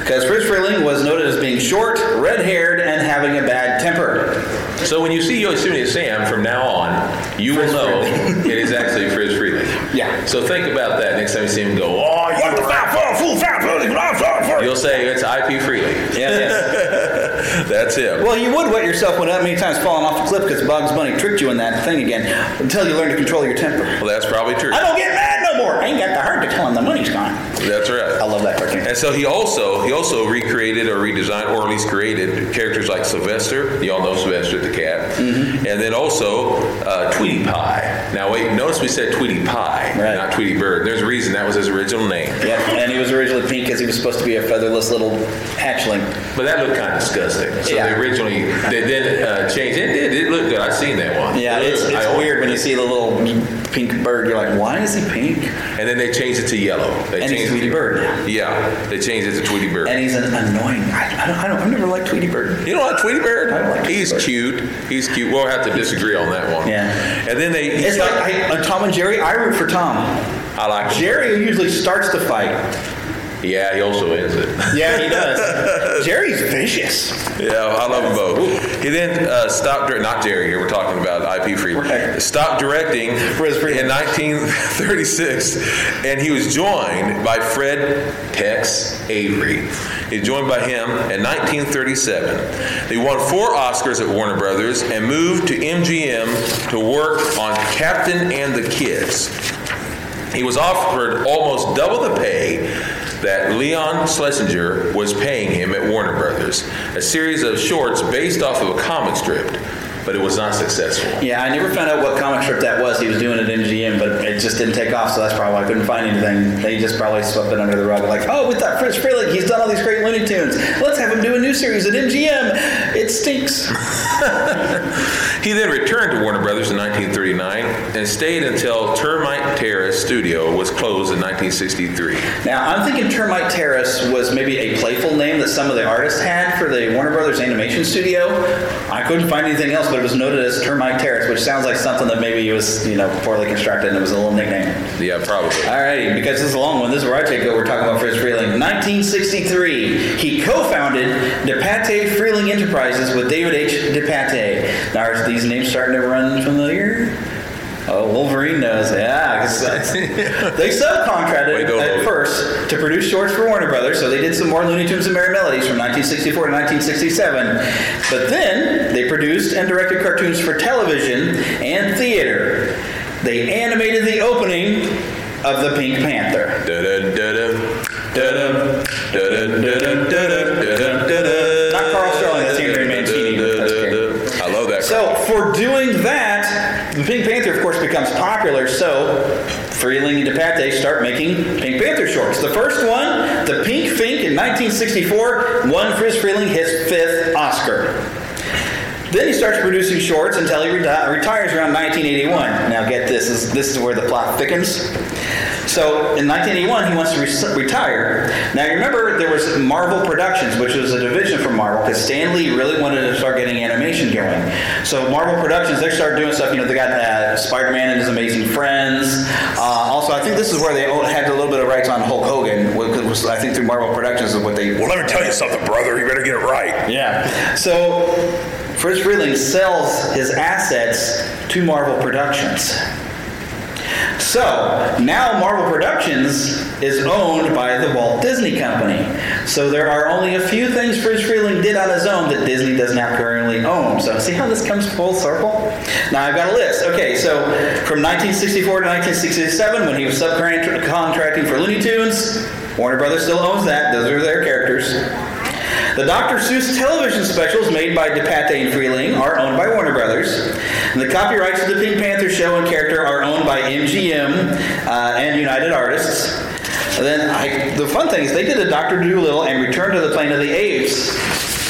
because Fritz Freleng was noted as being short, red-haired, and having a bad temper. So when you see Yosemite Sam from now on, you will know it is actually Fritz Freleng. Yeah. So think about that next time you see him go, oh, you You'll say it's IP Freeling. That's it. Well, you would wet yourself when that many times falling off the cliff because Bugs Bunny tricked you in that thing again until you learn to control your temper. Well, that's probably true. I don't get mad no more. I ain't got the heart to tell him the money's gone. That's right. I love that cartoon. And so he also he also recreated or redesigned or at least created characters like Sylvester. Y'all know Sylvester the cat, Mm-hmm. and then also uh, Tweety Pie. Now wait, notice we said Tweety Pie, Right. not Tweety Bird. There's a reason that was his original name. Yep, and he was originally pink because he was supposed to be a featherless little hatchling. But that looked kind of disgusting. So Yeah. they originally they then uh, changed it. It did look good. I've seen that one. Yeah, it's, it's weird when you see the little pink bird. You're like, why is he pink? And then they changed it to yellow. They And changed Tweety Bird. Yeah, they changed it to Tweety Bird. And he's an annoying. I, I don't. I don't. I've never liked Tweety Bird. You don't like Tweety Bird? I don't like Tweety He's Bird. cute. He's cute. We'll have to disagree on that one. Yeah. And then they. It's like I, uh, Tom and Jerry. I root for Tom. I like him. Jerry usually starts the fight. Yeah, he also ends it. Yeah, he does. Jerry's vicious. Yeah, I love them both. He then uh, stopped. Not Jerry here. We're talking about IP Freeman. Right. Stopped directing in 1936, and he was joined by Fred Tex Avery. He joined by him in 1937. They won four Oscars at Warner Brothers and moved to MGM to work on Captain and the Kids. He was offered almost double the pay that Leon Schlesinger was paying him at Warner Brothers, a series of shorts based off of a comic strip, but it was not successful. Yeah, I never found out what comic strip that was. He was doing at MGM, but it just didn't take off, so that's probably why I couldn't find anything. They just probably swept it under the rug. Like, oh, we thought Fritz Freleng, he's done all these great Looney Tunes. Let's have him do a new series at MGM. It stinks. He then returned to Warner Brothers in 1939 and stayed until Termite Terrace Studio was closed in 1963. Now, I'm thinking Termite Terrace was maybe a playful name that some of the artists had for the Warner Brothers animation studio. I couldn't find anything else, it was noted as Termite Terrace, which sounds like something that maybe was, you know, poorly constructed and it was a little nickname. Yeah, probably. Alrighty, because this is a long one. This is where I take over talking about Fritz Freleng. 1963, he co-founded DePatie Freleng Enterprises with David H. DePatie. Now, are these names starting to run familiar? Oh, Wolverine knows. Yeah, they subcontracted Way to go, at Logan. first to produce shorts for Warner Brothers, so they did some more Looney Tunes and Merrie Melodies from 1964 to 1967. But then they produced and directed cartoons for television and theater. They animated the opening of the Pink Panther. Not Carl Stalling, that's Andrew Mancini. That's. I love that. So, for doing that, the Pink Panther, of course, becomes popular. So, Freleng and DePatie start making Pink Panther shorts. The first one, The Pink Fink, in 1964, won Friz Freleng his fifth Oscar. Then he starts producing shorts until he reti- retires around 1981. Now, get this: is this is where the plot thickens. So, in 1981, he wants to re- retire. Now, you remember there was Marvel Productions, which was a division from Marvel, because Stan Lee really wanted to start getting animation going. So, Marvel Productions, they started doing stuff. You know, they got uh, Spider-Man and His Amazing Friends. Uh, also, I think this is where they had a little bit of rights on Hulk Hogan. Was, I think through Marvel Productions is what they. Well, let me tell you something, brother. You better get it right. Yeah. So Fritz Freleng sells his assets to Marvel Productions. So now Marvel Productions is owned by the Walt Disney Company. So there are only a few things Fritz Freleng did on his own that Disney does not currently own. So see how this comes full circle? Now I've got a list. Okay, so from 1964 to 1967, when he was subcontracting for Looney Tunes, Warner Brothers still owns that. Those are their characters. The Dr. Seuss television specials made by DePatie and Freleng are owned by Warner Brothers. And the copyrights to the Pink Panther show and character are owned by MGM uh, and United Artists. And then I, the fun thing is they did a Dr. Doolittle and Return to the Planet of the Apes,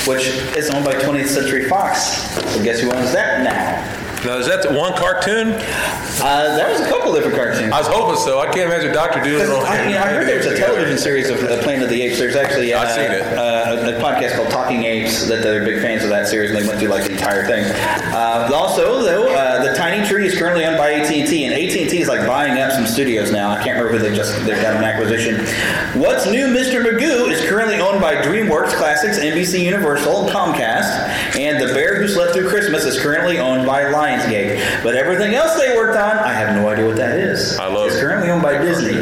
which is owned by 20th Century Fox. So guess who owns that now? Now, is that one cartoon? Uh, that was a couple different cartoons. I was hoping so. I can't imagine Doctor Doolittle. I, know, I heard there was a television series of The Planet of the Apes. There's actually uh, I've seen it. Uh, a, a podcast called Talking Apes that they're big fans of that series, and they went through like the entire thing. Uh, also, though, uh, the Tiny Tree is currently owned by AT&T, and AT&T is like buying up some studios now. I can't remember who they just they've done an acquisition. What's New, Mr. Magoo is currently owned by DreamWorks Classics, NBC Universal, and Comcast, and The Bear Who Slept Through Christmas is currently owned by Lionsgate. But everything else they worked on, I have no idea what that is. I love It's it. currently owned by Disney.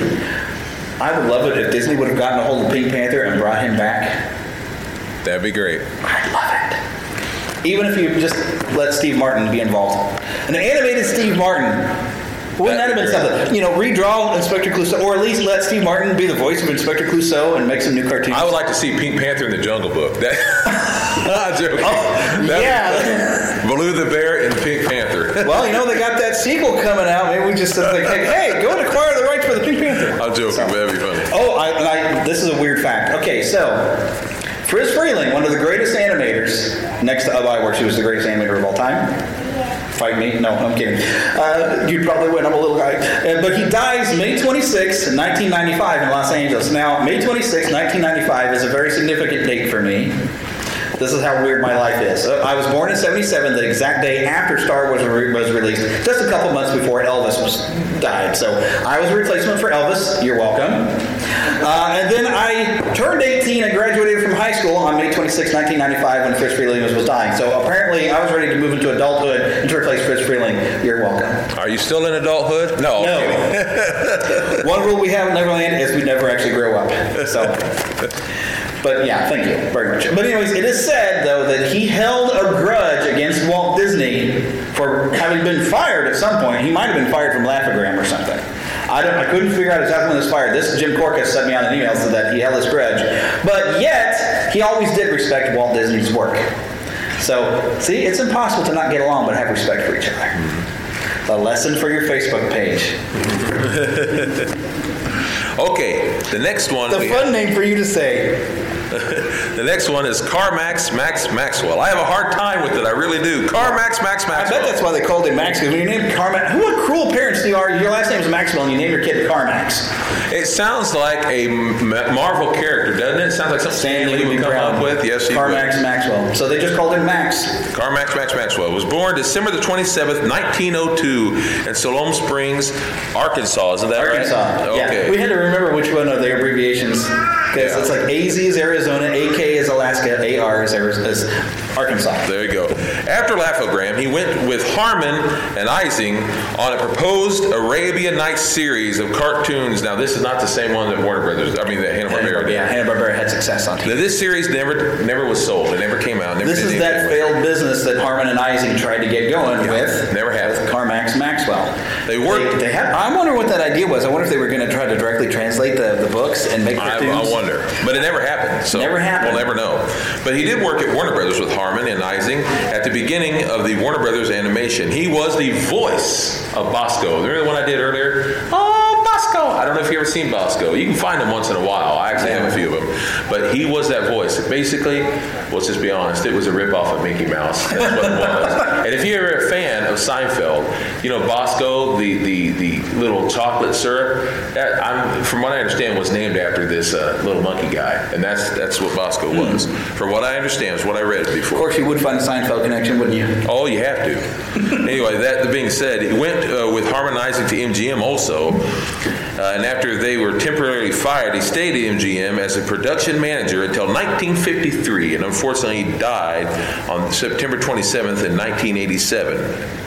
I would love it if Disney would have gotten a hold of Pink Panther and brought him back. That'd be great. I'd love it. Even if you just let Steve Martin be involved. An animated Steve Martin. Wouldn't that have been something? You know, redraw Inspector Clouseau, or at least let Steve Martin be the voice of Inspector Clouseau and make some new cartoons. I would like to see Pink Panther in the Jungle Book. That, I'm joking. Oh, that'd yeah. fun. Baloo the Bear and Pink Panther. well, you know, they got that sequel coming out. Maybe we just uh, think, hey, hey, go and acquire the rights for the Pink Panther. I'm joking, but that'd be funny. Oh, I, and I, this is a weird fact. Okay, so Fritz Freleng, one of the greatest animators, next to Ub Iwerks, who was the greatest animator of all time. Fight me? No, I'm kidding. Uh, you'd probably win. I'm a little guy. Uh, but he dies May 26, 1995 in Los Angeles. Now, May 26, 1995 is a very significant date for me. This is how weird my life is. Uh, I was born in 77, the exact day after Star Wars was, was released, just a couple months before Elvis was died. So I was a replacement for Elvis. You're welcome. Uh, and then I turned 18 and graduated from high school on May 26, 1995 when Fritz Freleng was, was dying. So apparently I was ready to move into adulthood and to replace Fritz Freleng. You're welcome. Are you still in adulthood? No. No. One rule we have in Neverland is we never actually grow up. So, but yeah, thank you very much. But anyways, it is said though that he held a grudge against Walt Disney for having been fired at some point. He might have been fired from Laugh-O-Gram or something. I don't. I couldn't figure out exactly when this fired. This Jim Corcus sent me on an email so that he held his grudge, but yet he always did respect Walt Disney's work. So see, it's impossible to not get along but have respect for each other. Mm-hmm. A lesson for your Facebook page. Okay, the next one. The we fun name for you to say. the next one is Carmax Max Maxwell. I have a hard time with it. I really do. Carmax Max Maxwell. I bet that's why they called him Max. Because when you name Carmax, who what cruel parents you are? Your last name is Maxwell, and you name your kid Carmax. It sounds like a Marvel character, doesn't it? It sounds like something Stanley would come up with. Yes, he Carmax Maxwell. So they just called him Max. Carmax Max Maxwell was born December the 27th, 1902, in Siloam Springs, Arkansas. Isn't that Arkansas. right? Okay. Yeah. We had to remember which one of the abbreviations because Yeah. it's like AZ is Arizona, AK is Alaska, AR is, Ari- is Arkansas. There you go. After Laugh-O-Gram, he went with Harman and Ising on a proposed Arabian Nights series of cartoons. Now, this is not the same one that Warner Brothers, I mean, that Hanna-Barbera did. Yeah, Hanna Barbera had success on TV. Now, this series never never was sold. It never came out. Never This is that failed business that Harman and Ising tried to get going with. Never happened. Carmax Maxwell. They worked. They, they had, I wonder what that idea was. I wonder if they were going to try to directly translate the, the books and make I, cartoons. I wonder, but it never happened. So Never happened. We'll never know. But he did work at Warner Brothers with Harman and Ising at the beginning of the Warner Brothers animation. He was the voice of Bosko. Remember the one I did earlier? Oh, Bosko! I don't know if you've ever seen Bosko. You can find him once in a while. I actually have a few of them. But he was that voice. Basically, let's just be honest. It was a ripoff of Mickey Mouse. That's what it was. And if you're ever a fan of Seinfeld, you know Bosco, the the, the little chocolate syrup. That, I'm, from what I understand, was named after this uh, little monkey guy, and that's that's what Bosco was. From what I understand, is what I read before. Of course, you would find a Seinfeld connection, wouldn't you? Oh, you have to. anyway, that being said, he went uh, with Harman and Ising to MGM also. Uh, and after they were temporarily fired, he stayed at MGM as a production manager until 1953, and unfortunately, he died on September 27th in 1987.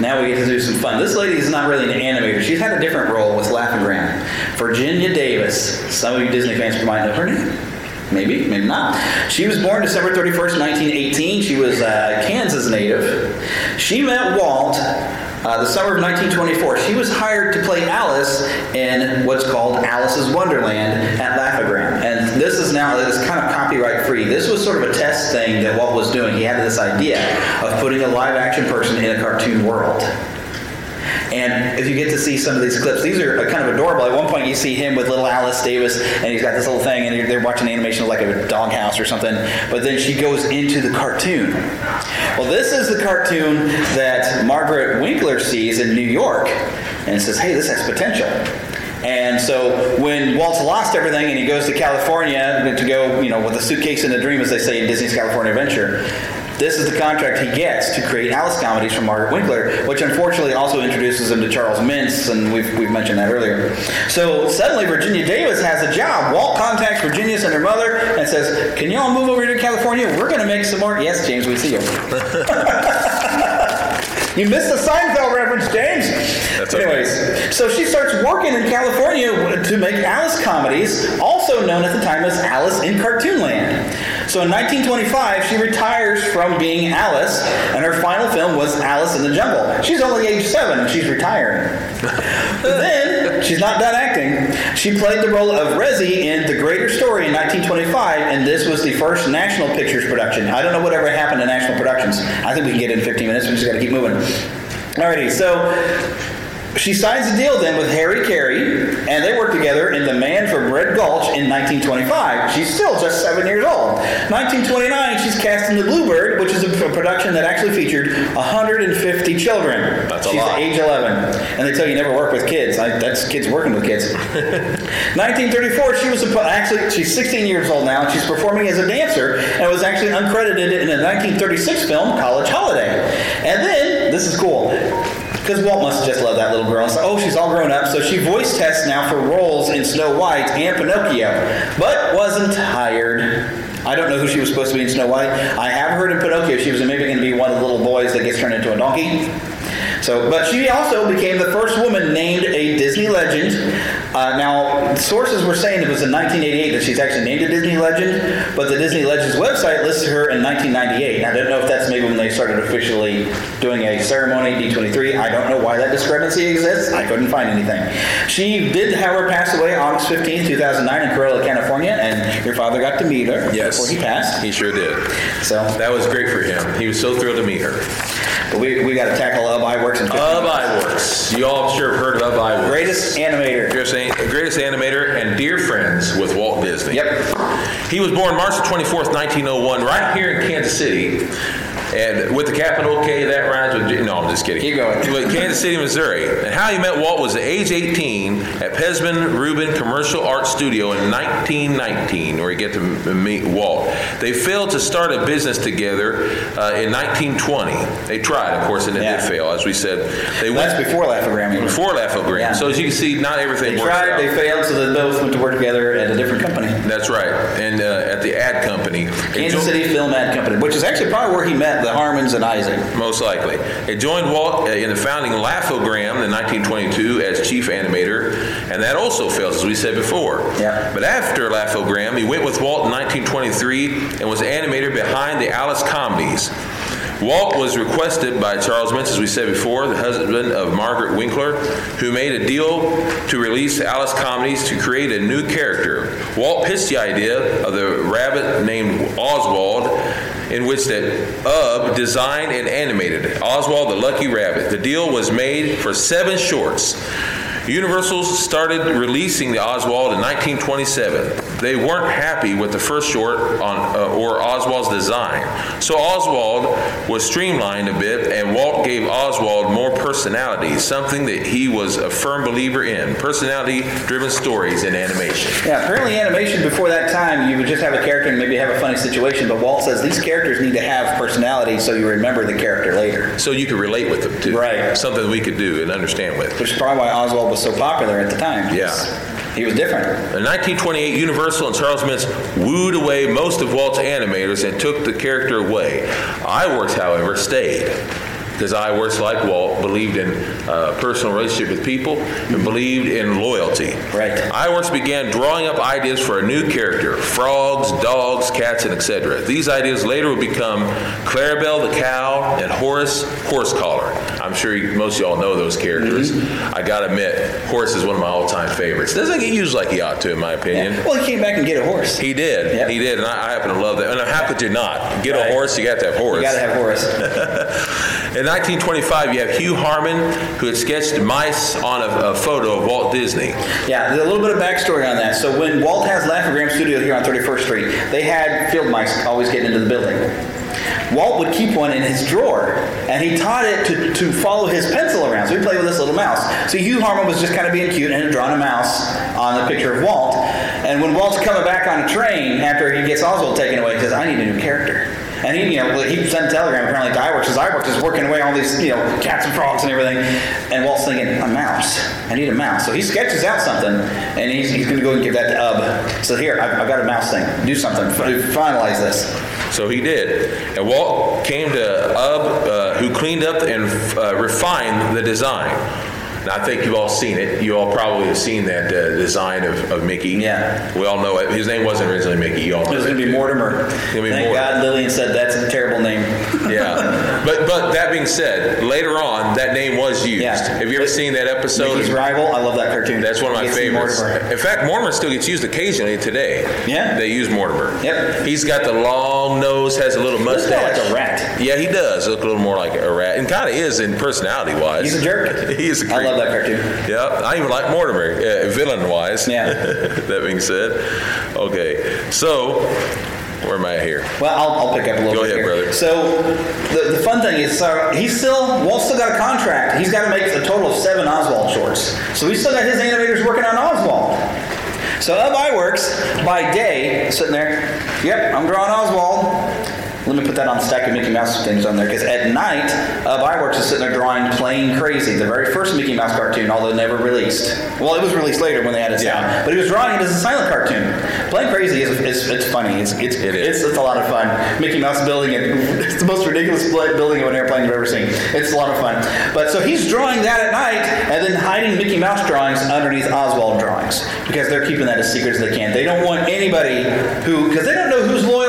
Now we get to do some fun. This lady is not really an animator. She's had a different role with Laugh-O-Gram. Virginia Davis. Some of you Disney fans might know her name. Maybe, maybe not. She was born December 31st, 1918. She was a Kansas native. She met Walt uh, the summer of 1924. She was hired to play Alice in what's called Alice's Wonderland at Laugh-O-Gram. And is now, it's kind of copyright free. This was sort of a test thing that Walt was doing. He had this idea of putting a live action person in a cartoon world. And if you get to see some of these clips, these are uh, kind of adorable. At one point, you see him with little Alice Davis, and he's got this little thing, and they're watching animation of like a doghouse or something. But then she goes into the cartoon. Well, this is the cartoon that Margaret Winkler sees in New York, and says, "Hey, this has potential." And so when Walt's lost everything and he goes to California to go, you know, with a suitcase and a dream, as they say in Disney's California Adventure, this is the contract he gets to create Alice comedies from Margaret Winkler, which unfortunately also introduces him to Charles Mintz, and we've, we've mentioned that earlier. So suddenly Virginia Davis has a job. Walt contacts Virginia and her mother and says, Can y'all move over here to California? We're going to make some more. Yes, James, we see you. You missed the Seinfeld reference, James. That's. Anyways, so she starts working in California to make Alice comedies, also known at the time as Alice in Cartoonland. So in 1925, she retires from being Alice, and her final film was Alice in the Jungle. She's only age seven, and she's retiring. then, she's not done acting. She played the role of Resi in The Greater Glory in 1925, and this was the first National Pictures production. I don't know whatever happened to National Productions. I think we can get in 15 minutes. We just got to keep moving. Alrighty, so she signs a deal then with Harry Carey, and they work together in The Man from Red Gulch in 1925. She's still just seven years old. 1929, she's cast in The Bluebird, which is a, production that actually featured 150 children. That's a she's lot. age 11, and they tell you never work with kids. I, that's kids working with kids. 1934, she was a, actually she's 16 years old now, and she's performing as a dancer, and was actually uncredited in a 1936 film, College Holiday. And then this is cool. Because Walt must just love that little girl. Like, oh, she's all grown up, so she voice tests now for roles in Snow White and Pinocchio, but wasn't hired. I don't know who she was supposed to be in Snow White. I have heard in Pinocchio she was maybe going to be one of the little boys that gets turned into a donkey. So, but she also became the first woman named a Disney legend Uh, now, sources were saying it was in 1988 that she's actually named a Disney legend, but the Disney Legends website listed her in 1998. Now, I don't know if that's maybe when they started officially doing a ceremony, D23. I don't know why that discrepancy exists. I couldn't find anything. She did, however, pass away August 15, 2009 in Corona, California, and your father got to meet her Yes. before he passed. He sure did. So That was great for him. He was so thrilled to meet her. but we, we got to tackle Ub Iwerks and Ub Iwerks. You all sure have heard of Ub Iwerks. Greatest animator. Greatest, greatest animator and dear friends with Walt Disney. Yep. He was born March 24th, 1901, right here in Kansas City. And with the capital K, that rhymes with. No, I'm just kidding. Keep going. With Kansas City, Missouri. And how he met Walt was at age 18 at Pesmen Rubin Commercial Art Studio in 1919, where he get to meet Walt. They failed to start a business together uh, in 1920. They tried, of course, and it Yeah. did fail, as we said. They went That's before Laugh-O-Gram. before Laugh-O-Gram. Yeah. So as you can see, not everything They works tried, out. they failed, so they both went to work together at a different company. That's right, and uh, at the ad company, Kansas City Film Ad Company, which is actually probably where he met the Harmans and Ising. most likely. It joined Walt uh, in the founding Laugh-O-Gram in 1922 as chief animator, and that also fails, as we said before. Yeah. But after Laugh-O-Gram, he went with Walt in 1923 and was animator behind the Alice comedies. Walt was requested by Charles Mintz, as we said before, the husband of Margaret Winkler, who made a deal to release Alice comedies to create a new character. Walt pitched the idea of the rabbit named Oswald, in which that Ub designed and animated. Oswald the Lucky Rabbit. The deal was made for seven shorts. Universal started releasing the Oswald in 1927. They weren't happy with the first short on uh, or Oswald's design, so Oswald was streamlined a bit, and Walt gave Oswald more personality, something that he was a firm believer in: personality-driven stories in animation. Yeah, apparently animation before that time, you would just have a character and maybe have a funny situation, but Walt says these characters need to have personality so you remember the character later. So you could relate with them too. Right. Something we could do and understand with. Which is probably why Oswald was so popular at the time. Yeah. He was different. In 1928, Universal and Charles Mintz wooed away most of Walt's animators and took the character away. Iwerks, however, stayed. Because Iwerks, like Walt, believed in uh, personal relationship with people and believed in loyalty. Right. Iwerks began drawing up ideas for a new character frogs, dogs, cats, and etc. These ideas later would become Clarabelle the cow and Horace Horsecollar. I'm sure you, most of y'all know those characters. Mm-hmm. I gotta admit, Horace is one of my all time favorites. Doesn't get used like he ought to, in my opinion. Well, he came back and get a horse. He did. Yep. He did, and I, I happen to love that. And how could you not get Right. a horse? You got to have horse. You gotta have horse. In 1925, you have Hugh Harman, who had sketched mice on a, a photo of Walt Disney. Yeah, there's a little bit of backstory on that. So when Walt has Laugh-O-Gram Studio here on 31st Street, they had field mice always getting into the building. Walt would keep one in his drawer, and he taught it to, to follow his pencil around. So he played with this little mouse. So Hugh Harman was just kind of being cute and had drawn a mouse on the picture of Walt. And when Walt's coming back on a train after he gets Oswald taken away, he says, "I need a new character." And he, you know, he sent a telegram apparently to Iwerks. Says Iwerks is working away all these, you know, cats and frogs and everything. And Walt's thinking, a mouse. I need a mouse. So he sketches out something, and he's, he's going to go and give that to Ub. So here, I've, I've got a mouse thing. Do something. Finalize this. So he did. And Walt came to Ub, uh, who cleaned up and uh, refined the design. And I think you've all seen it. You all probably have seen that uh, design of, of Mickey. Yeah. We all know it. His name wasn't originally Mickey. You all know It was going to be Mortimer. Be Thank Mortimer. God Lillian said that's a terrible name. Yeah. But but that being said, later on that name was used. Yeah. Have you ever seen that episode? Mickey's Rival. I love that cartoon. That's one of my favorites. In fact, Mortimer still gets used occasionally today. Yeah. They use Mortimer. Yep. He's got the long nose, has a little Looks mustache. more like a rat. Yeah, he does look a little more like a rat, and kind of is in personality wise. He's a jerk. he is a creep. Love that cartoon. Yeah, I even like Mortimer, uh, villain wise. Yeah. that being said, okay, so where am I here? Well, I'll, I'll pick up a little Go bit ahead, here. brother. So the, the fun thing is, so he's still Walt's still got a contract. He's got to make a total of seven Oswald shorts. So he's still got his animators working on Oswald. So Ub Iwerks by day sitting there. Yep, I'm drawing Oswald. Let me put that on the stack of Mickey Mouse things on there because at night, uh, Ub Iwerks is sitting there drawing Plane Crazy, the very first Mickey Mouse cartoon, although never released. Well, it was released later when they had it Yeah. sound, but he was drawing it as a silent cartoon. Plane Crazy is, is it's funny. It's it's, it's it's a lot of fun. Mickey Mouse building it. It's the most ridiculous building of an airplane you've ever seen. It's a lot of fun. But so he's drawing that at night and then hiding Mickey Mouse drawings underneath Oswald drawings because they're keeping that as secret as they can. They don't want anybody who because they don't know who's loyal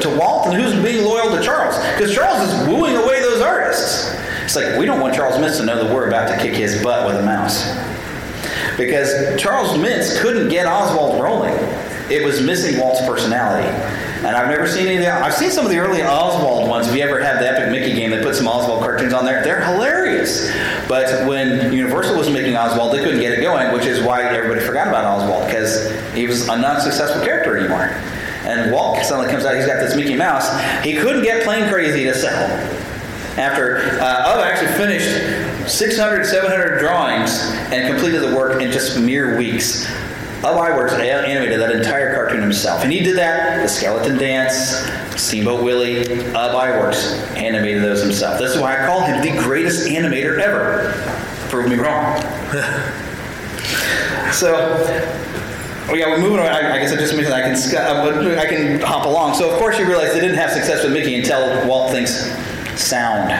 to, Walt and who's being loyal to Charles because Charles is wooing away those artists. It's like we don't want Charles Mintz to know that we're about to kick his butt with a mouse because Charles Mintz couldn't get Oswald rolling. It was missing Walt's personality. And I've never seen any of the. I've seen some of the early Oswald ones. If you ever had the Epic Mickey game, they put some Oswald cartoons on there. They're hilarious. But when Universal was making Oswald, they couldn't get it going, which is why everybody forgot about Oswald because he was a not successful character anymore. And Walt suddenly comes out. He's got this Mickey Mouse. He couldn't get Plane Crazy to sell. After uh, Ub actually finished 600, 700 drawings and completed the work in just mere weeks. Ub Iwerks animated that entire cartoon himself. And he did that, the Skeleton Dance, Steamboat Willie, Ub Iwerks animated those himself. This is why I call him the greatest animator ever. Prove me wrong. so, Oh yeah, we're moving on. I, I guess I just mentioned I can uh, I can hop along. So of course you realize they didn't have success with Mickey until Walt thinks sound.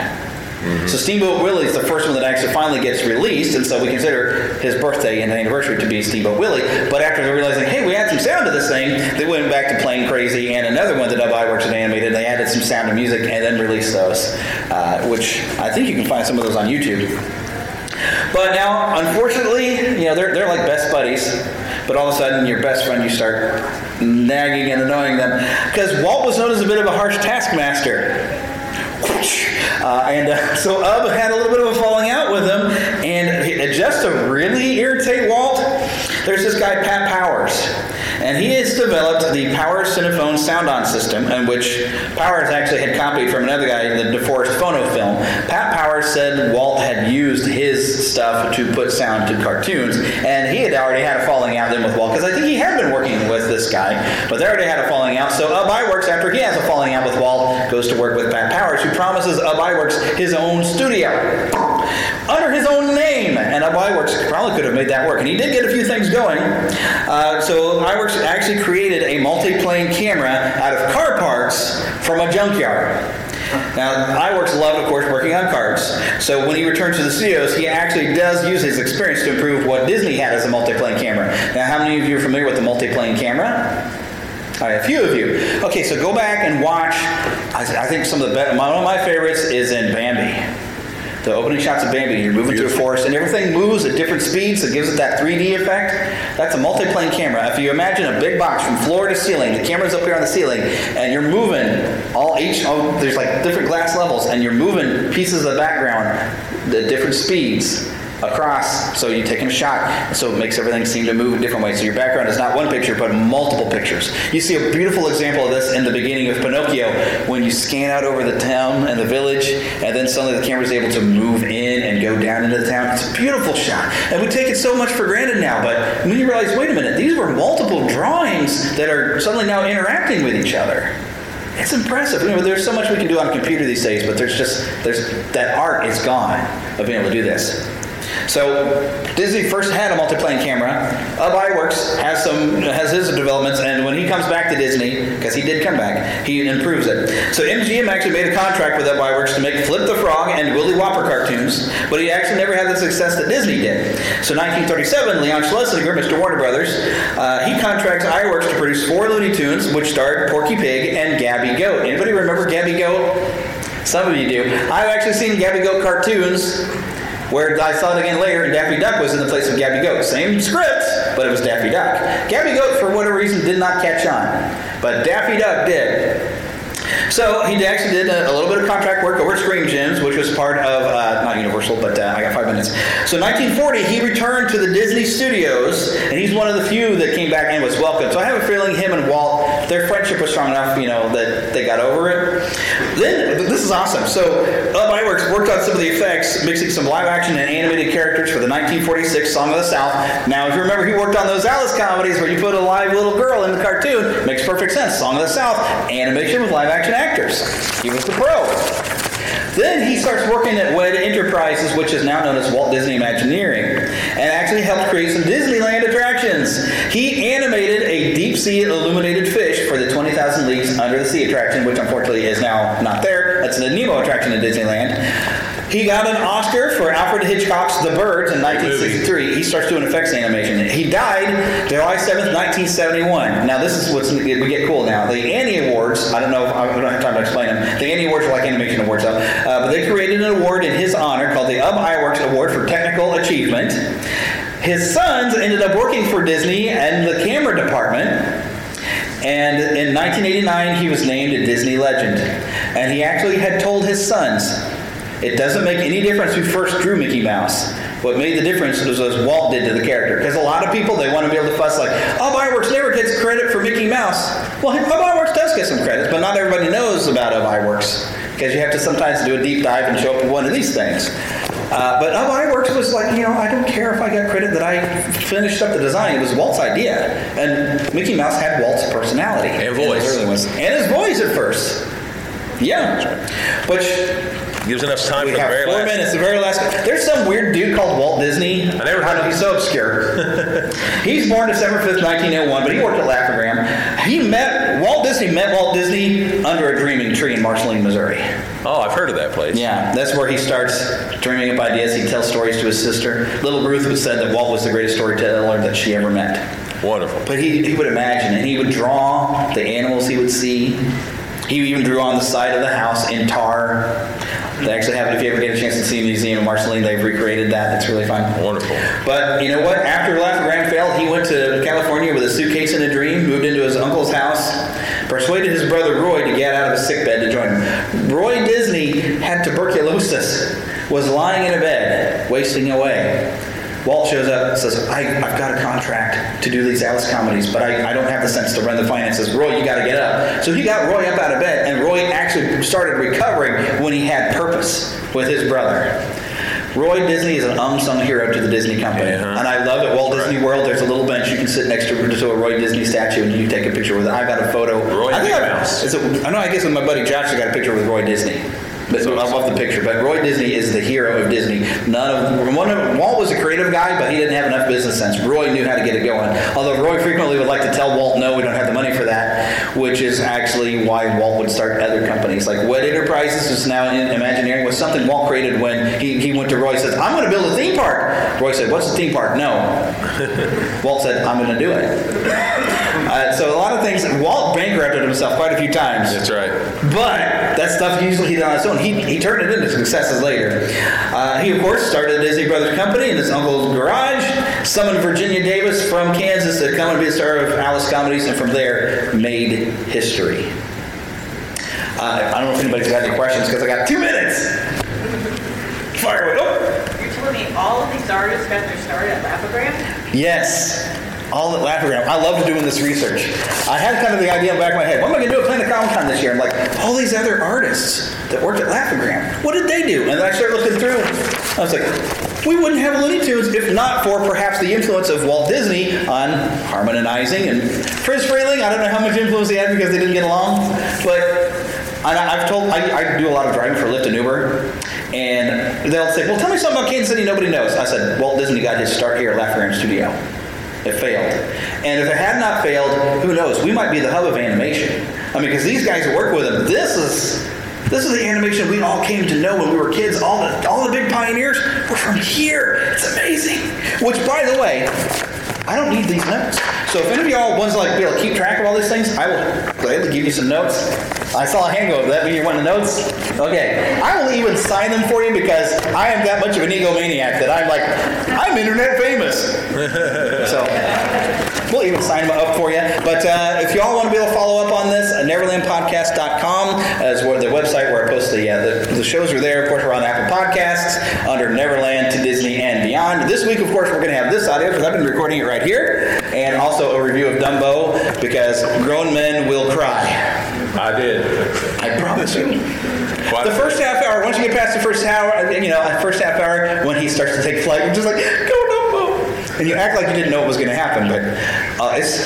So Steamboat Willie is the first one that actually finally gets released, and so we consider his birthday and anniversary to be Steamboat Willie. But after realizing, hey, we add some sound to this thing, they went back to Plane Crazy and another one that Iwerks had animated. They added some sound and music and then released those, uh, which I think you can find some of those on YouTube. But now, unfortunately, you know, they're, they're like best buddies. But all of a sudden, your best friend, you start nagging and annoying them. Because Walt was known as a bit of a harsh taskmaster. Uh, and uh, so Ub had a little bit of a falling out with him. And he- just to really irritate Walt, there's this guy, Pat Powers. And he has developed the Power Cinephone sound-on system, in which Powers actually had copied from another guy, the DeForest Phonofilm. Pat Powers said Walt had used his stuff to put sound to cartoons, and he had already had a falling out then with Walt, because I think he had been working with this guy, but they already had a falling out. So Ub Iwerks, after he has a falling out with Walt, goes to work with Pat Powers, who promises Ub Iwerks his own studio under his own name. And Ub Iwerks probably could have made that work. And he did get a few things going. Uh, so Iwerks actually created a multi-plane camera out of car parts from a junkyard. Now, Iwerks loved, of course, working on cars. So when he returns to the studios, he actually does use his experience to improve what Disney had as a multi-plane camera. Now, how many of you are familiar with the multi-plane camera? All right, a few of you. Okay, so go back and watch. I, I think some of the best, one of my favorites is in Bambi. The opening shots of Bambi, you're moving through a forest, and everything moves at different speeds, so it gives it that 3D effect. That's a multi-plane camera. If you imagine a big box from floor to ceiling, the camera's up here on the ceiling, and you're moving all each. Oh, there's like different glass levels, and you're moving pieces of the background at different speeds across. So you're taking a shot, so it makes everything seem to move in different ways. So your background is not one picture, but multiple pictures. You see a beautiful example of this in the beginning of Pinocchio when you scan out over the town and the village, and then suddenly the camera's able to move in and go down into the town. It's a beautiful shot. And we take it so much for granted now, but when you realize, wait a minute, these were multiple drawings that are suddenly now interacting with each other. It's impressive. You know, there's so much we can do on a computer these days, but there's just there's that art is gone of being able to do this. So Disney first had a multi-plane camera. Ub Iwerks has some has his developments, and when he comes back to Disney, because he did come back, he improves it. So MGM actually made a contract with Ub Iwerks to make Flip the Frog and Willie Whopper cartoons, but he actually never had the success that Disney did. So 1937, Leon Schlesinger, Mr. Warner Brothers, uh, he contracts Iwerks to produce four Looney Tunes, which starred Porky Pig and Gabby Goat. Anybody remember Gabby Goat? Some of you do. I've actually seen Gabby Goat cartoons where I saw it again later, Daffy Duck was in the place of Gabby Goat. Same script, but it was Daffy Duck. Gabby Goat, for whatever reason, did not catch on, but Daffy Duck did. So he actually did a, a little bit of contract work over at Screen Gems, which was part of uh, not Universal, but uh, I got five minutes. So 1940, he returned to the Disney Studios, and he's one of the few that came back and was welcomed. So I have a feeling him and Walt, their friendship was strong enough, you know, that they got over it. Then this is awesome. So Ub Iwerks worked on some of the effects, mixing some live action and animated characters for the 1946 Song of the South. Now, if you remember, he worked on those Alice comedies where you put a live little girl in the cartoon. Makes perfect sense. Song of the South, animation with live action actors. He was the pro. Then he starts working at WED Enterprises, which is now known as Walt Disney Imagineering. Actually helped create some Disneyland attractions. He animated a deep sea illuminated fish for the 20,000 Leagues Under the Sea attraction, which unfortunately is now not there. That's the Nemo attraction in Disneyland. He got an Oscar for Alfred Hitchcock's The Birds in 1963. He starts doing effects animation. He died July 7th, 1971. Now, this is what's we get cool now. The Annie Awards, I don't know, if, I don't have time to explain them. The Annie Awards are like animation awards, though. Uh, but they created an award in his honor called the Ub Iwerks Award for Technical Achievement. His sons ended up working for Disney and the camera department. And in 1989, he was named a Disney legend. And he actually had told his sons, it doesn't make any difference who first drew Mickey Mouse. What made the difference was what Walt did to the character. Because a lot of people, they want to be able to fuss like, oh, Iwerks never gets credit for Mickey Mouse. Well, Iwerks does get some credits, but not everybody knows about Iwerks. Because you have to sometimes do a deep dive and show up with one of these things. Uh, but Ub Iwerks was like, you know, I don't care if I got credit that I finished up the design. It was Walt's idea. And Mickey Mouse had Walt's personality. And voice. And his voice at first. Yeah. Which Gives enough time we for the have very four last. minutes. The very last. There's some weird dude called Walt Disney. I never heard of him. He's so obscure. He's born December 5th, 1901, but he worked at Laugh-O-Gram. He met Walt Disney. Met Walt Disney under a dreaming tree in Marceline, Missouri. Oh, I've heard of that place. Yeah, that's where he starts dreaming up ideas. He tells stories to his sister. Little Ruth said that Walt was the greatest storyteller that she ever met. Wonderful. But he, he would imagine, and he would draw the animals he would see. He even drew on the side of the house in tar. They actually have, if you ever get a chance to see a museum in Marceline, they've recreated that. It's really fun. Wonderful. But you know what? After Laugh-O-Gram failed, he went to California with a suitcase and a dream, moved into his uncle's house, persuaded his brother Roy to get out of his sick bed to join him. Roy Disney had tuberculosis, was lying in a bed, wasting away. Walt shows up and says, I, I've got a contract to do these Alice comedies, but I, I don't have the sense to run the finances. Roy, you got to get up. So he got Roy up out of bed, and Roy actually started recovering when he had purpose with his brother. Roy Disney is an unsung hero to the Disney company. Uh-huh. And I love it. Walt Disney World, there's a little bench you can sit next to, to a Roy Disney statue and you take a picture with it. I got a photo. Roy I think I. I know, I guess with my buddy Josh, I got a picture with Roy Disney. But I love the picture. But Roy Disney is the hero of Disney. None of one of Walt was a creative guy, but he didn't have enough business sense. Roy knew how to get it going. Although Roy frequently would like to tell Walt, "No, we don't have the money for that," which is actually why Walt would start other companies like WED Enterprises, is now in Imagineering, was something Walt created when he, he went to Roy and says, "I'm going to build a theme park." Roy said, "What's a theme park?" No. Walt said, "I'm going to do it." Uh, so a lot of things. Walt bankrupted himself quite a few times. That's right. But that stuff usually he did on his own. He, he turned it into successes later. Uh, he, of course, started the Disney Brothers Company in his uncle's garage, summoned Virginia Davis from Kansas to come and be the star of Alice Comedies, and from there made history. Uh, I don't know if anybody's got any questions because I got two minutes. Fire away. Oh. You're telling me all of these artists got their start at Laugh-O-Gram? Yes. All at Laugh-O-Gram. I loved doing this research. I had kind of the idea in the back of my head. What am I going to do at Planet Comicon this year? I'm like, all these other artists that worked at Laugh-O-Gram. What did they do? And then I started looking through. I was like, we wouldn't have Looney Tunes if not for perhaps the influence of Walt Disney on Harman and Ising and Fritz Freleng. I don't know how much influence he had because they didn't get along, but I- I've told I, I do a lot of driving for Lyft and Uber, and they'll say, "Well, tell me something about Kansas City nobody knows." I said, "Walt Disney got his start here at Laugh-O-Gram Studio. It failed, and if it had not failed, who knows? We might be the hub of animation. I mean, because these guys who work with them, this is." This is the animation we all came to know when we were kids. All the all the big pioneers were from here. It's amazing. Which, by the way, I don't need these notes. So if any of y'all wants to like be able to keep track of all these things, I will gladly give you some notes. I saw a hand go up. That mean you want the notes? Okay. I will even sign them for you because I am that much of an egomaniac that I'm like, I'm internet famous. so we'll even sign them up for you. But uh, if y'all want to be able to follow up on this, uh, neverlandpodcast.com is where the website where I post the, uh, the the shows are there. Of course, we're on Apple Podcasts under Neverland to Disney and beyond. This week, of course, we're going to have this audio because I've been recording it right here, and also a review of Dumbo because grown men will cry. I did. I promise you. Quite The first half hour, once you get past the first hour, you know, the first half hour when he starts to take flight, I'm just like, go and you act like you didn't know what was going to happen, but uh, it's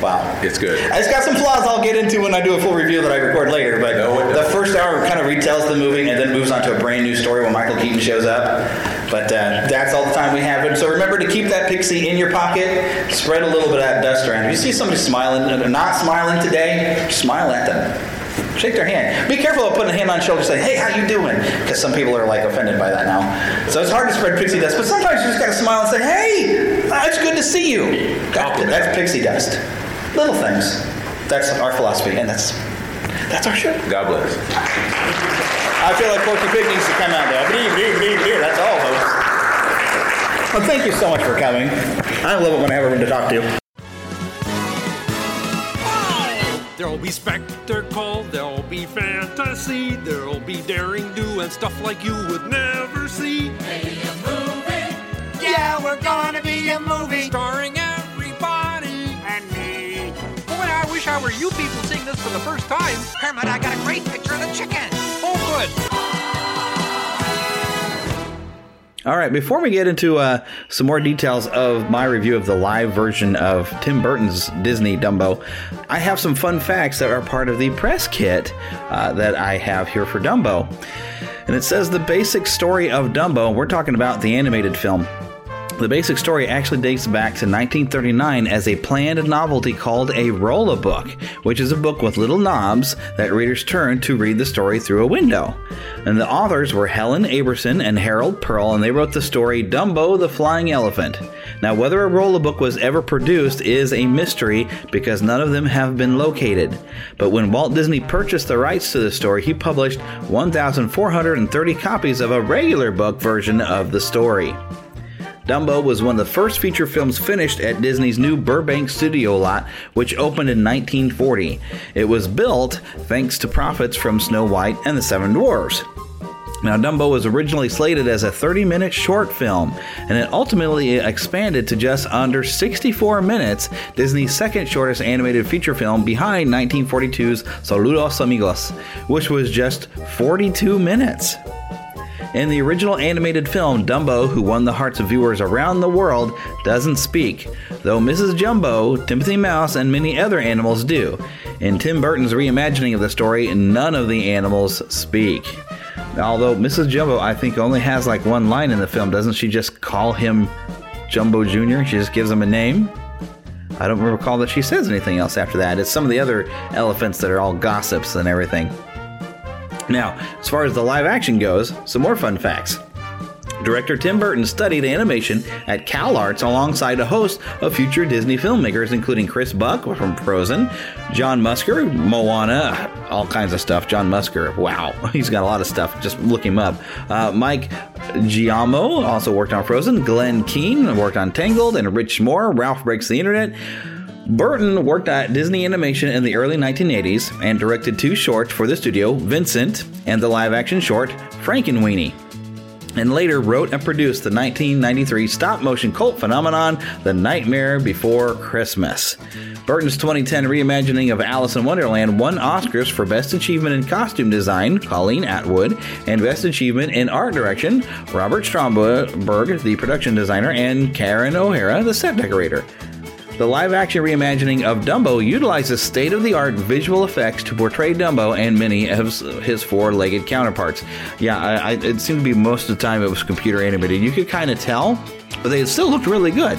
wow. It's good. It's got some flaws I'll get into when I do a full review that I record later, but No, the first hour kind of retells the movie and then moves on to a brand new story when Michael Keaton shows up. But uh, that's all the time we have. So remember to keep that pixie in your pocket. Spread a little bit of that dust around. If you see somebody smiling, not smiling today, smile at them. Shake their hand. Be careful of putting a hand on the shoulder and say, hey, how you doing? Because some people are like offended by that now. So it's hard to spread pixie dust, but sometimes you just gotta smile and say, hey, uh, it's good to see you. Got it. That's pixie dust. Little things. That's our philosophy, and that's that's our show. God bless. I feel like Porky Pig needs to come out there. That's all, folks. Well, thank you so much for coming. I love it when I have everyone to talk to. There'll be spectacle, there'll be fantasy, there'll be daring do and stuff like you would never see. A movie. Yeah, we're gonna be a movie. Starring everybody and me. Boy, I wish I were you people seeing this for the first time. Kermit, I got a great picture of the chicken. Oh, good. All right, before we get into uh, some more details of my review of the live version of Tim Burton's Disney Dumbo, I have some fun facts that are part of the press kit uh, that I have here for Dumbo. And it says the basic story of Dumbo, we're talking about the animated film. The basic story actually dates back to 1939 as a planned novelty called a roll book, which is a book with little knobs that readers turn to read the story through a window. And the authors were Helen Aberson and Harold Pearl, and they wrote the story Dumbo the Flying Elephant. Now, whether a roll book was ever produced is a mystery because none of them have been located. But when Walt Disney purchased the rights to the story, he published 1,430 copies of a regular book version of the story. Dumbo was one of the first feature films finished at Disney's new Burbank studio lot, which opened in 1940. It was built thanks to profits from Snow White and the Seven Dwarfs. Now, Dumbo was originally slated as a 30 minute short film, and it ultimately expanded to just under 64 minutes, Disney's second shortest animated feature film behind 1942's Saludos Amigos, which was just 42 minutes. In the original animated film, Dumbo, who won the hearts of viewers around the world, doesn't speak, though Mrs. Jumbo, Timothy Mouse, and many other animals do. In Tim Burton's reimagining of the story, none of the animals speak. Although Mrs. Jumbo, I think, only has like one line in the film, doesn't she just call him Jumbo Jr.? She just gives him a name? I don't recall that she says anything else after that. It's some of the other elephants that are all gossips and everything. Now, as far as the live action goes, some more fun facts. Director Tim Burton studied animation at CalArts alongside a host of future Disney filmmakers, including Chris Buck from Frozen, John Musker, Moana, all kinds of stuff. John Musker, wow, he's got a lot of stuff. Just look him up. Uh, Mike Giaimo also worked on Frozen. Glen Keane worked on Tangled, and Rich Moore, Ralph Breaks the Internet. Burton worked at Disney Animation in the early 1980s and directed two shorts for the studio, Vincent and the live action short, Frankenweenie. And and later wrote and produced the 1993 stop motion cult phenomenon, The Nightmare Before Christmas. Burton's 2010 reimagining of Alice in Wonderland won Oscars for Best Achievement in Costume Design, Colleen Atwood, and Best Achievement in Art Direction, Robert Stromberg, the production designer, and Karen O'Hara, the set decorator. The live action reimagining of Dumbo utilizes state of the art visual effects to portray Dumbo and many of his four legged counterparts. Yeah, I, I, it seemed to be most of the time it was computer animated. You could kind of tell, but they still looked really good.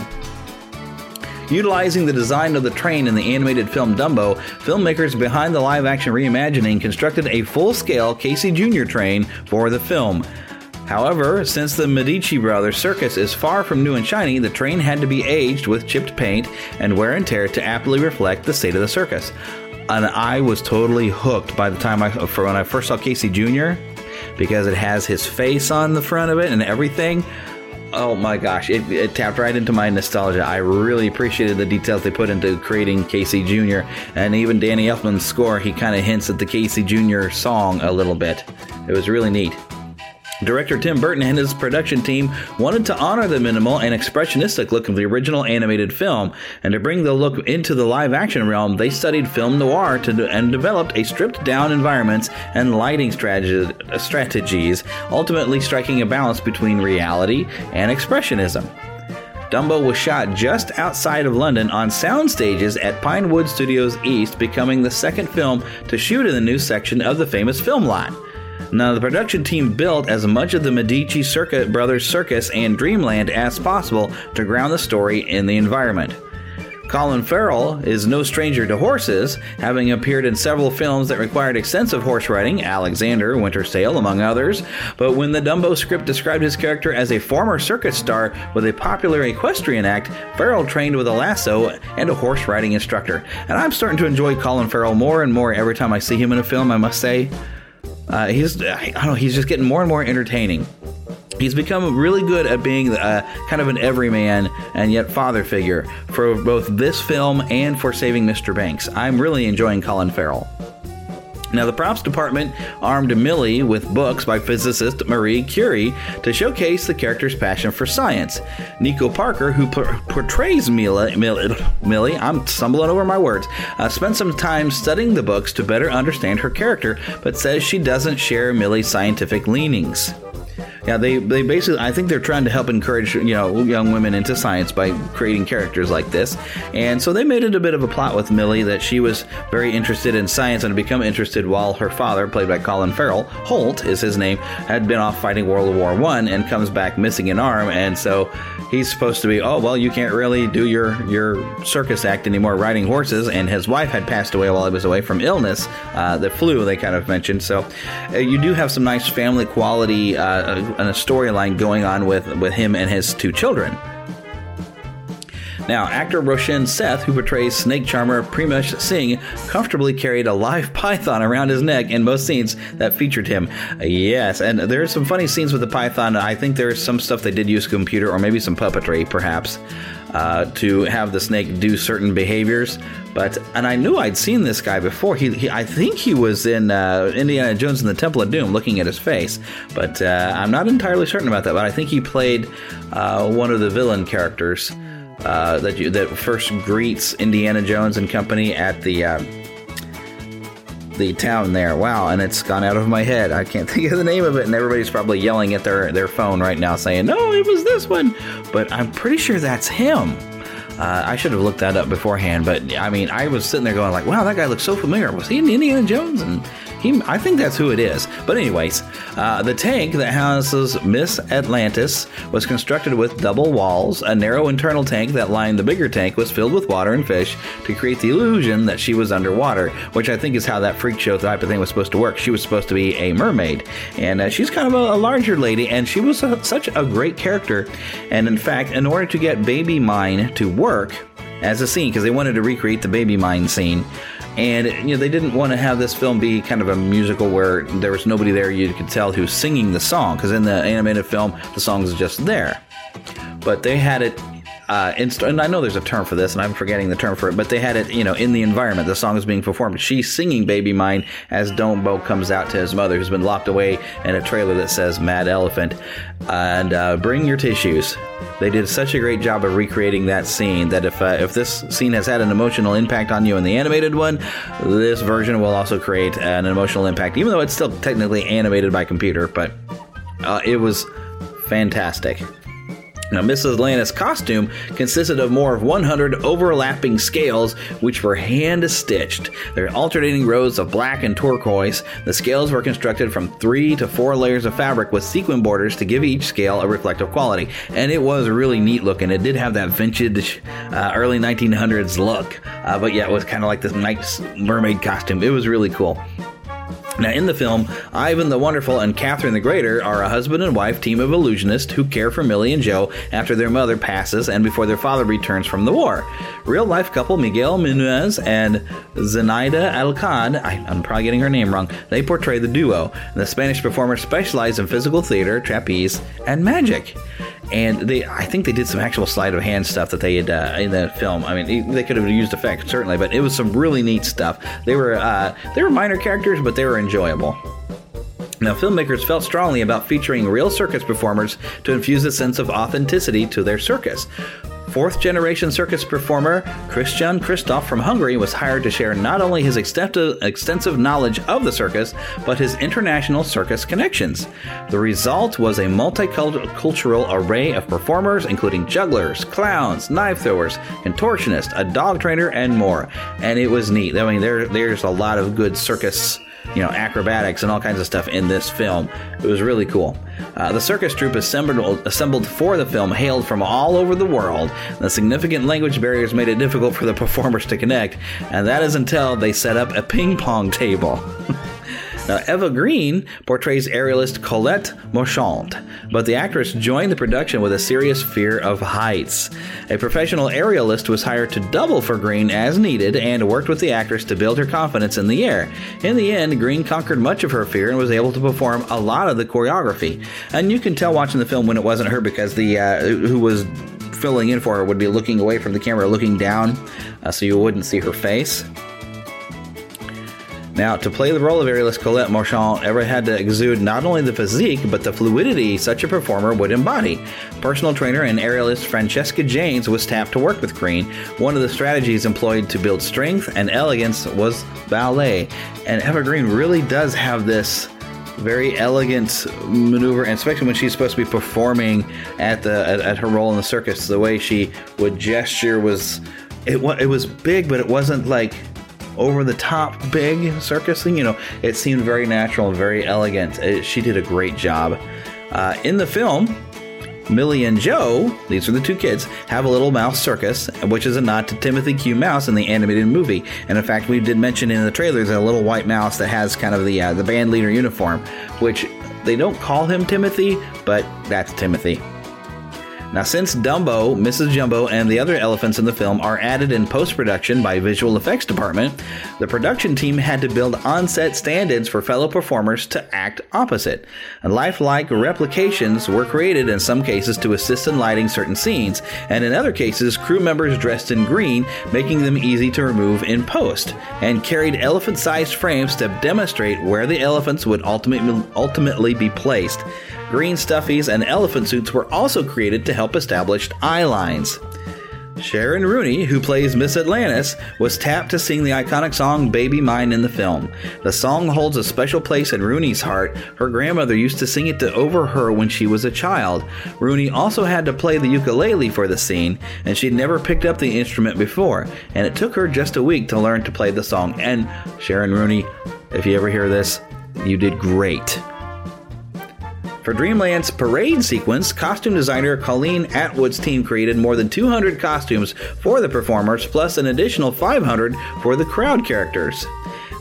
Utilizing the design of the train in the animated film Dumbo, filmmakers behind the live action reimagining constructed a full scale Casey Jr. train for the film. However, since the Medici Brothers circus is far from new and shiny, the train had to be aged with chipped paint and wear and tear to aptly reflect the state of the circus. And I was totally hooked by the time I, for when I first saw Casey Jr. because it has his face on the front of it and everything. Oh my gosh, it, it, tapped right into my nostalgia. I really appreciated the details they put into creating Casey Jr. And even Danny Elfman's score, he kind of hints at the Casey Jr. song a little bit. It was really neat. Director Tim Burton and his production team wanted to honor the minimal and expressionistic look of the original animated film, and to bring the look into the live action realm, they studied film noir to, and developed a stripped down environments and lighting strategy, strategies, ultimately striking a balance between reality and expressionism. Dumbo was shot just outside of London on sound stages at Pinewood Studios East, becoming the second film to shoot in the new section of the famous film lot. Now, the production team built as much of the Medici Circuit Brothers Circus and Dreamland as possible to ground the story in the environment. Colin Farrell is no stranger to horses, having appeared in several films that required extensive horse riding, Alexander, Winter's Tale, among others. But when the Dumbo script described his character as a former circus star with a popular equestrian act, Farrell trained with a lasso and a horse riding instructor. And I'm starting to enjoy Colin Farrell more and more every time I see him in a film, I must say. Uh, he's, I don't know, he's just getting more and more entertaining. He's become really good at being uh, kind of an everyman and yet father figure for both this film and for Saving Mr. Banks. I'm really enjoying Colin Farrell. Now, the props department armed Millie with books by physicist Marie Curie to showcase the character's passion for science. Nico Parker, who portrays Millie, Millie, I'm stumbling over my words, uh, spent some time studying the books to better understand her character, but says she doesn't share Millie's scientific leanings. Yeah, they, they basically, I think they're trying to help encourage, you know, young women into science by creating characters like this. And so they made it a bit of a plot with Millie that she was very interested in science and had become interested while her father, played by Colin Farrell, Holt is his name, had been off fighting World War One and comes back missing an arm. And so he's supposed to be, oh, well, you can't really do your, your circus act anymore riding horses. And his wife had passed away while he was away from illness, uh, the flu, they kind of mentioned. So uh, you do have some nice family quality uh, and a storyline going on with, with him and his two children. Now, actor Roshan Seth, who portrays snake charmer Pramesh Singh, comfortably carried a live python around his neck in most scenes that featured him. Yes, and there are some funny scenes with the python. I think there's some stuff they did use computer or maybe some puppetry, perhaps uh, to have the snake do certain behaviors. But and I knew I'd seen this guy before. He, he I think he was in uh, Indiana Jones and the Temple of Doom, looking at his face. But uh, I'm not entirely certain about that. But I think he played uh, one of the villain characters uh, that you, that first greets Indiana Jones and company at the uh, the town there. Wow, and it's gone out of my head. I can't think of the name of it, and everybody's probably yelling at their, their phone right now saying, No, it was this one. But I'm pretty sure that's him. Uh, I should have looked that up beforehand, but I mean, I was sitting there going like, "Wow, that guy looks so familiar." Was he in Indiana Jones? And he, I think that's who it is. But anyways, uh, the tank that houses Miss Atlantis was constructed with double walls. A narrow internal tank that lined the bigger tank was filled with water and fish to create the illusion that she was underwater, which I think is how that freak show type of thing was supposed to work. She was supposed to be a mermaid, and uh, she's kind of a, a, larger lady, and she was a, such a great character. And in fact, in order to get Baby Mine to work as a scene, because they wanted to recreate the Baby Mine scene and you know they didn't want to have this film be kind of a musical where there was nobody there you could tell who's singing the song because in the animated film the song is just there. But they had it uh, inst- and I know there's a term for this, and I'm forgetting the term for it, but they had it, you know, in the environment. The song is being performed. She's singing "Baby Mine" as Dumbo comes out to his mother, who's been locked away in a trailer that says "Mad Elephant," and uh, bring your tissues. They did such a great job of recreating that scene that if uh, if this scene has had an emotional impact on you in the animated one, this version will also create an emotional impact, even though it's still technically animated by computer. But uh, it was fantastic. Now, Mrs. Atlantis' costume consisted of more of 100 overlapping scales, which were hand stitched. There are alternating rows of black and turquoise. The scales were constructed from three to four layers of fabric with sequin borders to give each scale a reflective quality. And it was really neat looking. It did have that vintage uh, early 1900s look, uh, but yeah, it was kind of like this nice mermaid costume. It was really cool. Now, in the film, Ivan the Wonderful and Catherine the Greater are a husband and wife team of illusionists who care for Millie and Joe after their mother passes and before their father returns from the war. Real life couple Miguel Munoz and Zenaida Alcad, I, am probably getting her name wrong, they portray the duo. The Spanish performers specialize in physical theater, trapeze, and magic and they I think they did some actual sleight of hand stuff that they had uh, in the film. I mean, they could have used effects certainly, but it was some really neat stuff. They were uh, they were minor characters, but they were enjoyable. Now, filmmakers felt strongly about featuring real circus performers to infuse a sense of authenticity to their circus. Fourth generation circus performer Christian Christoph from Hungary was hired to share not only his extensive knowledge of the circus, but his international circus connections. The result was a multicultural array of performers, including jugglers, clowns, knife throwers, contortionists, a dog trainer, and more. And it was neat. I mean, there, there's a lot of good circus you know, acrobatics and all kinds of stuff in this film. It was really cool. Uh, the circus troupe assembled, assembled for the film hailed from all over the world. The significant language barriers made it difficult for the performers to connect, and that is until they set up a ping pong table. Now, Eva Green portrays aerialist Colette Marchand, but the actress joined the production with a serious fear of heights. A professional aerialist was hired to double for Green as needed and worked with the actress to build her confidence in the air. In the end, Green conquered much of her fear and was able to perform a lot of the choreography. And you can tell watching the film when it wasn't her because the uh, who was filling in for her would be looking away from the camera, looking down, uh, so you wouldn't see her face. Now, to play the role of aerialist Colette Marchand, Eva had to exude not only the physique, but the fluidity such a performer would embody. Personal trainer and aerialist Francesca Janes was tapped to work with Green. One of the strategies employed to build strength and elegance was ballet. And Eva Green really does have this very elegant maneuver, and especially when she's supposed to be performing at the at, at her role in the circus, the way she would gesture was it, it was big, but it wasn't like over the top big circus thing. You know, it seemed very natural and very elegant. It, she did a great job. Uh, in the film, Millie and Joe, these are the two kids, have a little mouse circus, which is a nod to Timothy Q. Mouse in the animated movie. And in fact, we did mention in the trailers a little white mouse that has kind of the uh, the band leader uniform, which they don't call him Timothy, but that's Timothy. Now, since Dumbo, Mrs. Jumbo, and the other elephants in the film are added in post production by visual effects department, the production team had to build on set stand ins for fellow performers to act opposite. And lifelike replications were created in some cases to assist in lighting certain scenes, and in other cases, crew members dressed in green, making them easy to remove in post, and carried elephant sized frames to demonstrate where the elephants would ultimately, ultimately be placed. Green stuffies and elephant suits were also created to help establish eye lines. Sharon Rooney, who plays Miss Atlantis, was tapped to sing the iconic song Baby Mine in the film. The song holds a special place in Rooney's heart. Her grandmother used to sing it to over her when she was a child. Rooney also had to play the ukulele for the scene, and she'd never picked up the instrument before, and it took her just a week to learn to play the song. And Sharon Rooney, if you ever hear this, you did great. For Dreamland's parade sequence, costume designer Colleen Atwood's team created more than 200 costumes for the performers, plus an additional 500 for the crowd characters.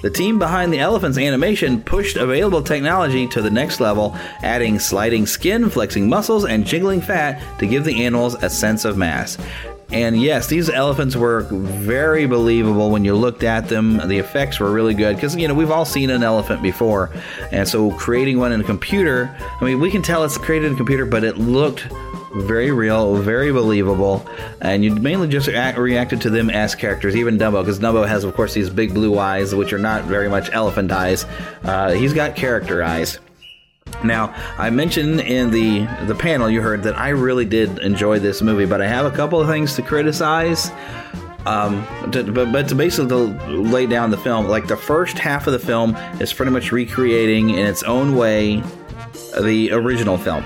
The team behind the elephant's animation pushed available technology to the next level, adding sliding skin, flexing muscles, and jiggling fat to give the animals a sense of mass. And yes, these elephants were very believable when you looked at them. The effects were really good because, you know, we've all seen an elephant before. And so creating one in a computer, I mean, we can tell it's created in a computer, but it looked very real, very believable, and you mainly just act, reacted to them as characters. Even Dumbo, because Dumbo has, of course, these big blue eyes, which are not very much elephant eyes. Uh, he's got character eyes. Now, I mentioned in the the panel you heard that I really did enjoy this movie, but I have a couple of things to criticize. Um, to, but, but to basically lay down the film, like the first half of the film is pretty much recreating in its own way the original film.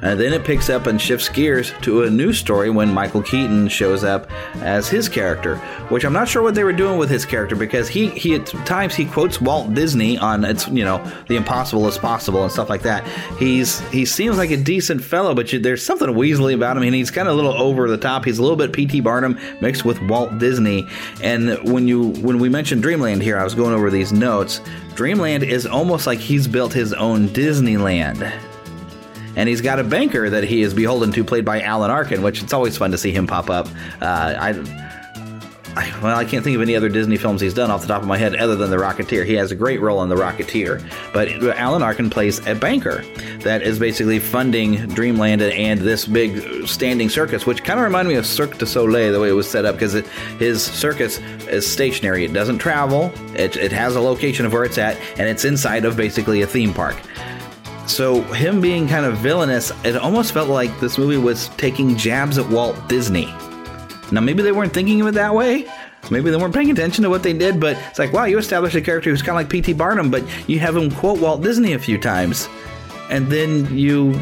And then it picks up and shifts gears to a new story when Michael Keaton shows up as his character, which I'm not sure what they were doing with his character because he, he at times he quotes Walt Disney on it's you know the impossible is possible and stuff like that. He's he seems like a decent fellow, but you, there's something Weasley about him, and he's kind of a little over the top. He's a little bit P.T. Barnum mixed with Walt Disney. And when you when we mentioned Dreamland here, I was going over these notes. Dreamland is almost like he's built his own Disneyland and he's got a banker that he is beholden to, played by Alan Arkin, which it's always fun to see him pop up. Uh, I, I, well, I can't think of any other Disney films he's done off the top of my head other than The Rocketeer. He has a great role in The Rocketeer, but Alan Arkin plays a banker that is basically funding Dreamland and this big standing circus, which kind of reminded me of Cirque du Soleil the way it was set up because his circus is stationary. It doesn't travel. It, it has a location of where it's at, and it's inside of basically a theme park. So him being kind of villainous, it almost felt like this movie was taking jabs at Walt Disney. Now maybe they weren't thinking of it that way. Maybe they weren't paying attention to what they did, but it's like, wow, you established a character who's kind of like P.T. Barnum, but you have him quote Walt Disney a few times. And then you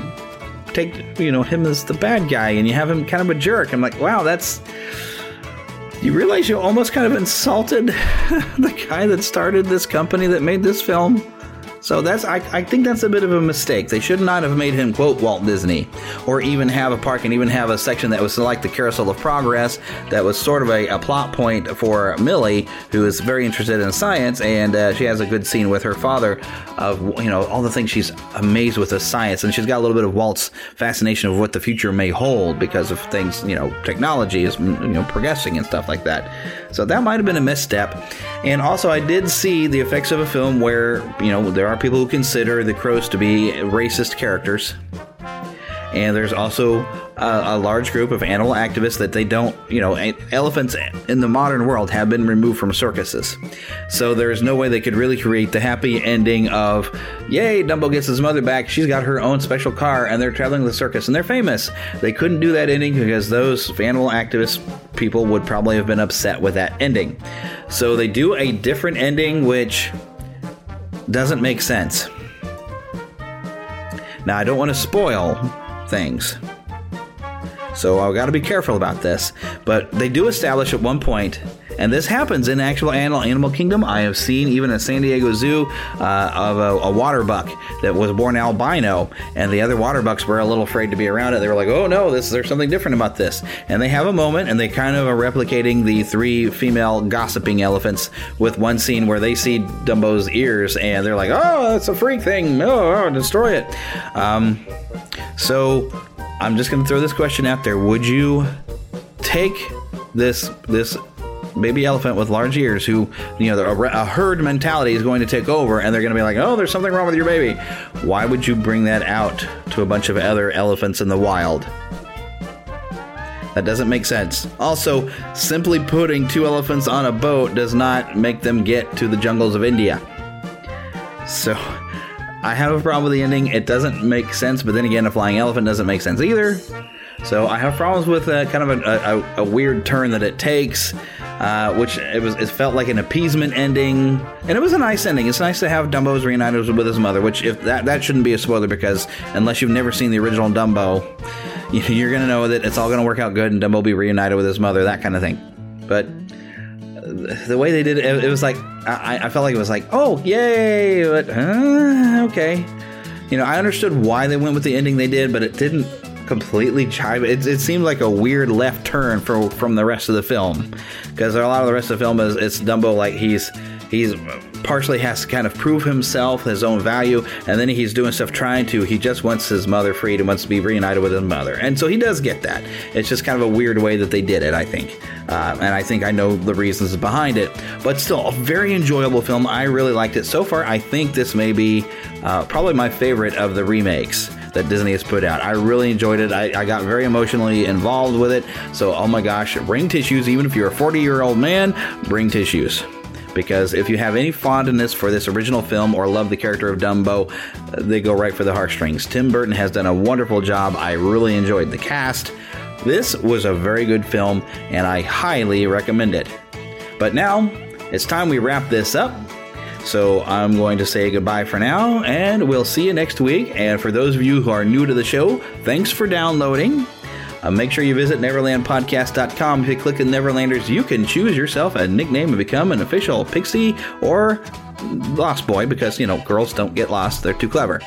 take, you know, him as the bad guy and you have him kind of a jerk. I'm like, wow, that's you realize you almost kind of insulted the guy that started this company that made this film? So that's I, I think that's a bit of a mistake. They should not have made him quote Walt Disney, or even have a park and even have a section that was like the Carousel of Progress that was sort of a, a plot point for Millie, who is very interested in science, and uh, she has a good scene with her father of you know all the things she's amazed with the science, and she's got a little bit of Walt's fascination of what the future may hold because of things you know technology is you know progressing and stuff like that. So that might have been a misstep. And also, I did see the effects of a film where you know there are people who consider the crows to be racist characters. And there's also a, a, large group of animal activists that they don't, you know, elephants in the modern world have been removed from circuses. So there's no way they could really create the happy ending of, yay, Dumbo gets his mother back. She's got her own special car and they're traveling the circus and they're famous. They couldn't do that ending because those animal activist people would probably have been upset with that ending. So they do a different ending, which doesn't make sense. Now, I don't want to spoil things, so I've got to be careful about this, but they do establish at one point and this happens in actual animal, animal kingdom. I have seen even a San Diego Zoo uh, of a, a, water buck that was born albino, and the other water bucks were a little afraid to be around it. They were like, "Oh no, this there's something different about this." And they have a moment, and they kind of are replicating the three female gossiping elephants with one scene where they see Dumbo's ears, and they're like, "Oh, that's a freak thing! Oh, oh destroy it!" Um, so I'm just going to throw this question out there: Would you take this this baby elephant with large ears who, you know, a, a herd mentality is going to take over and they're going to be like, oh, there's something wrong with your baby. Why would you bring that out to a bunch of other elephants in the wild? That doesn't make sense. Also, simply putting two elephants on a boat does not make them get to the jungles of India. So, I have a problem with the ending. It doesn't make sense, but then again, a flying elephant doesn't make sense either. So I have problems with uh, kind of a, a, a, weird turn that it takes uh, which it was it felt like an appeasement ending, and it was a nice ending. It's nice to have Dumbo's reunited with his mother, which if that that shouldn't be a spoiler because unless you've never seen the original Dumbo, you're gonna know that it's all gonna work out good and Dumbo will be reunited with his mother, that kind of thing. But the way they did it, it was like I, I felt like it was like, oh yay, but uh, okay. You know, I understood why they went with the ending they did, but it didn't completely chive. It, it seemed like a weird left turn for, from the rest of the film because a lot of the rest of the film is it's Dumbo like he's he's partially has to kind of prove himself, his own value, and then he's doing stuff trying to. He just wants his mother freed and wants to be reunited with his mother, and so he does get that. It's just kind of a weird way that they did it, I think, uh, and I think I know the reasons behind it. But still, a very enjoyable film. I really liked it so far. I think this may be uh, probably my favorite of the remakes that Disney has put out. I really enjoyed it. I, I, got very emotionally involved with it. So, oh my gosh, bring tissues. Even if you're a 40 year old man, bring tissues. Because if you have any fondness for this original film or love the character of Dumbo, they go right for the heartstrings. Tim Burton has done a wonderful job. I really enjoyed the cast. This was a very good film, and I highly recommend it. But now, it's time we wrap this up. So I'm going to say goodbye for now, and we'll see you next week. And for those of you who are new to the show, thanks for downloading. Uh, make sure you visit NeverlandPodcast.com. If you click on Neverlanders, you can choose yourself a nickname and become an official Pixie or Lost Boy because, you know, girls don't get lost. They're too clever.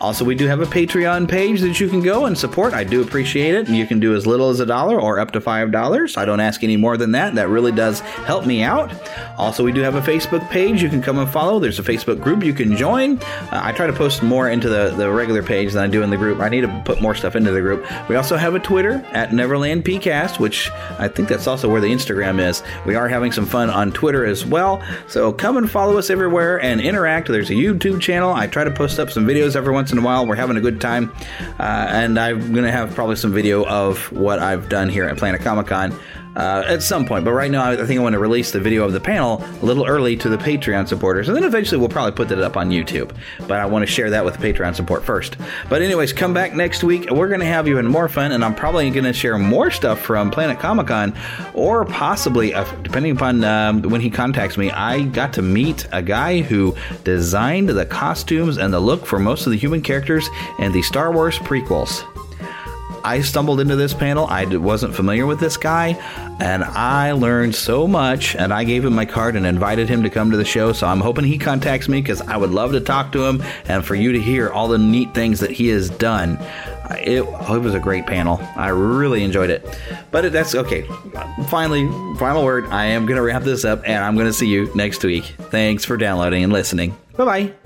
Also, we do have a Patreon page that you can go and support. I do appreciate it. You can do as little as a dollar or up to five dollars. I don't ask any more than that. That really does help me out. Also, we do have a Facebook page you can come and follow. There's a Facebook group you can join. Uh, I try to post more into the, the regular page than I do in the group. I need to put more stuff into the group. We also have a Twitter at Neverland PCast, which I think that's also where the Instagram is. We are having some fun on Twitter as well. So come and follow us everywhere and interact. There's a YouTube channel. I try to post up some videos every once once in a while. We're having a good time, uh, and I'm gonna have probably some video of what I've done here at Planet Comicon uh, at some point. But right now, I think I want to release the video of the panel a little early to the Patreon supporters, and then eventually we'll probably put that up on YouTube. But I want to share that with the Patreon support first. But anyways, come back next week. And we're going to have even more fun, and I'm probably going to share more stuff from Planet Comicon, or possibly, uh, depending upon um, when he contacts me, I got to meet a guy who designed the costumes and the look for most of the human characters in the Star Wars prequels. I stumbled into this panel. I wasn't familiar with this guy, and I learned so much. And I gave him my card and invited him to come to the show. So I'm hoping he contacts me because I would love to talk to him and for you to hear all the neat things that he has done. It, it was a great panel. I really enjoyed it. But that's okay. Finally, final word. I am going to wrap this up and I'm going to see you next week. Thanks for downloading and listening. Bye bye.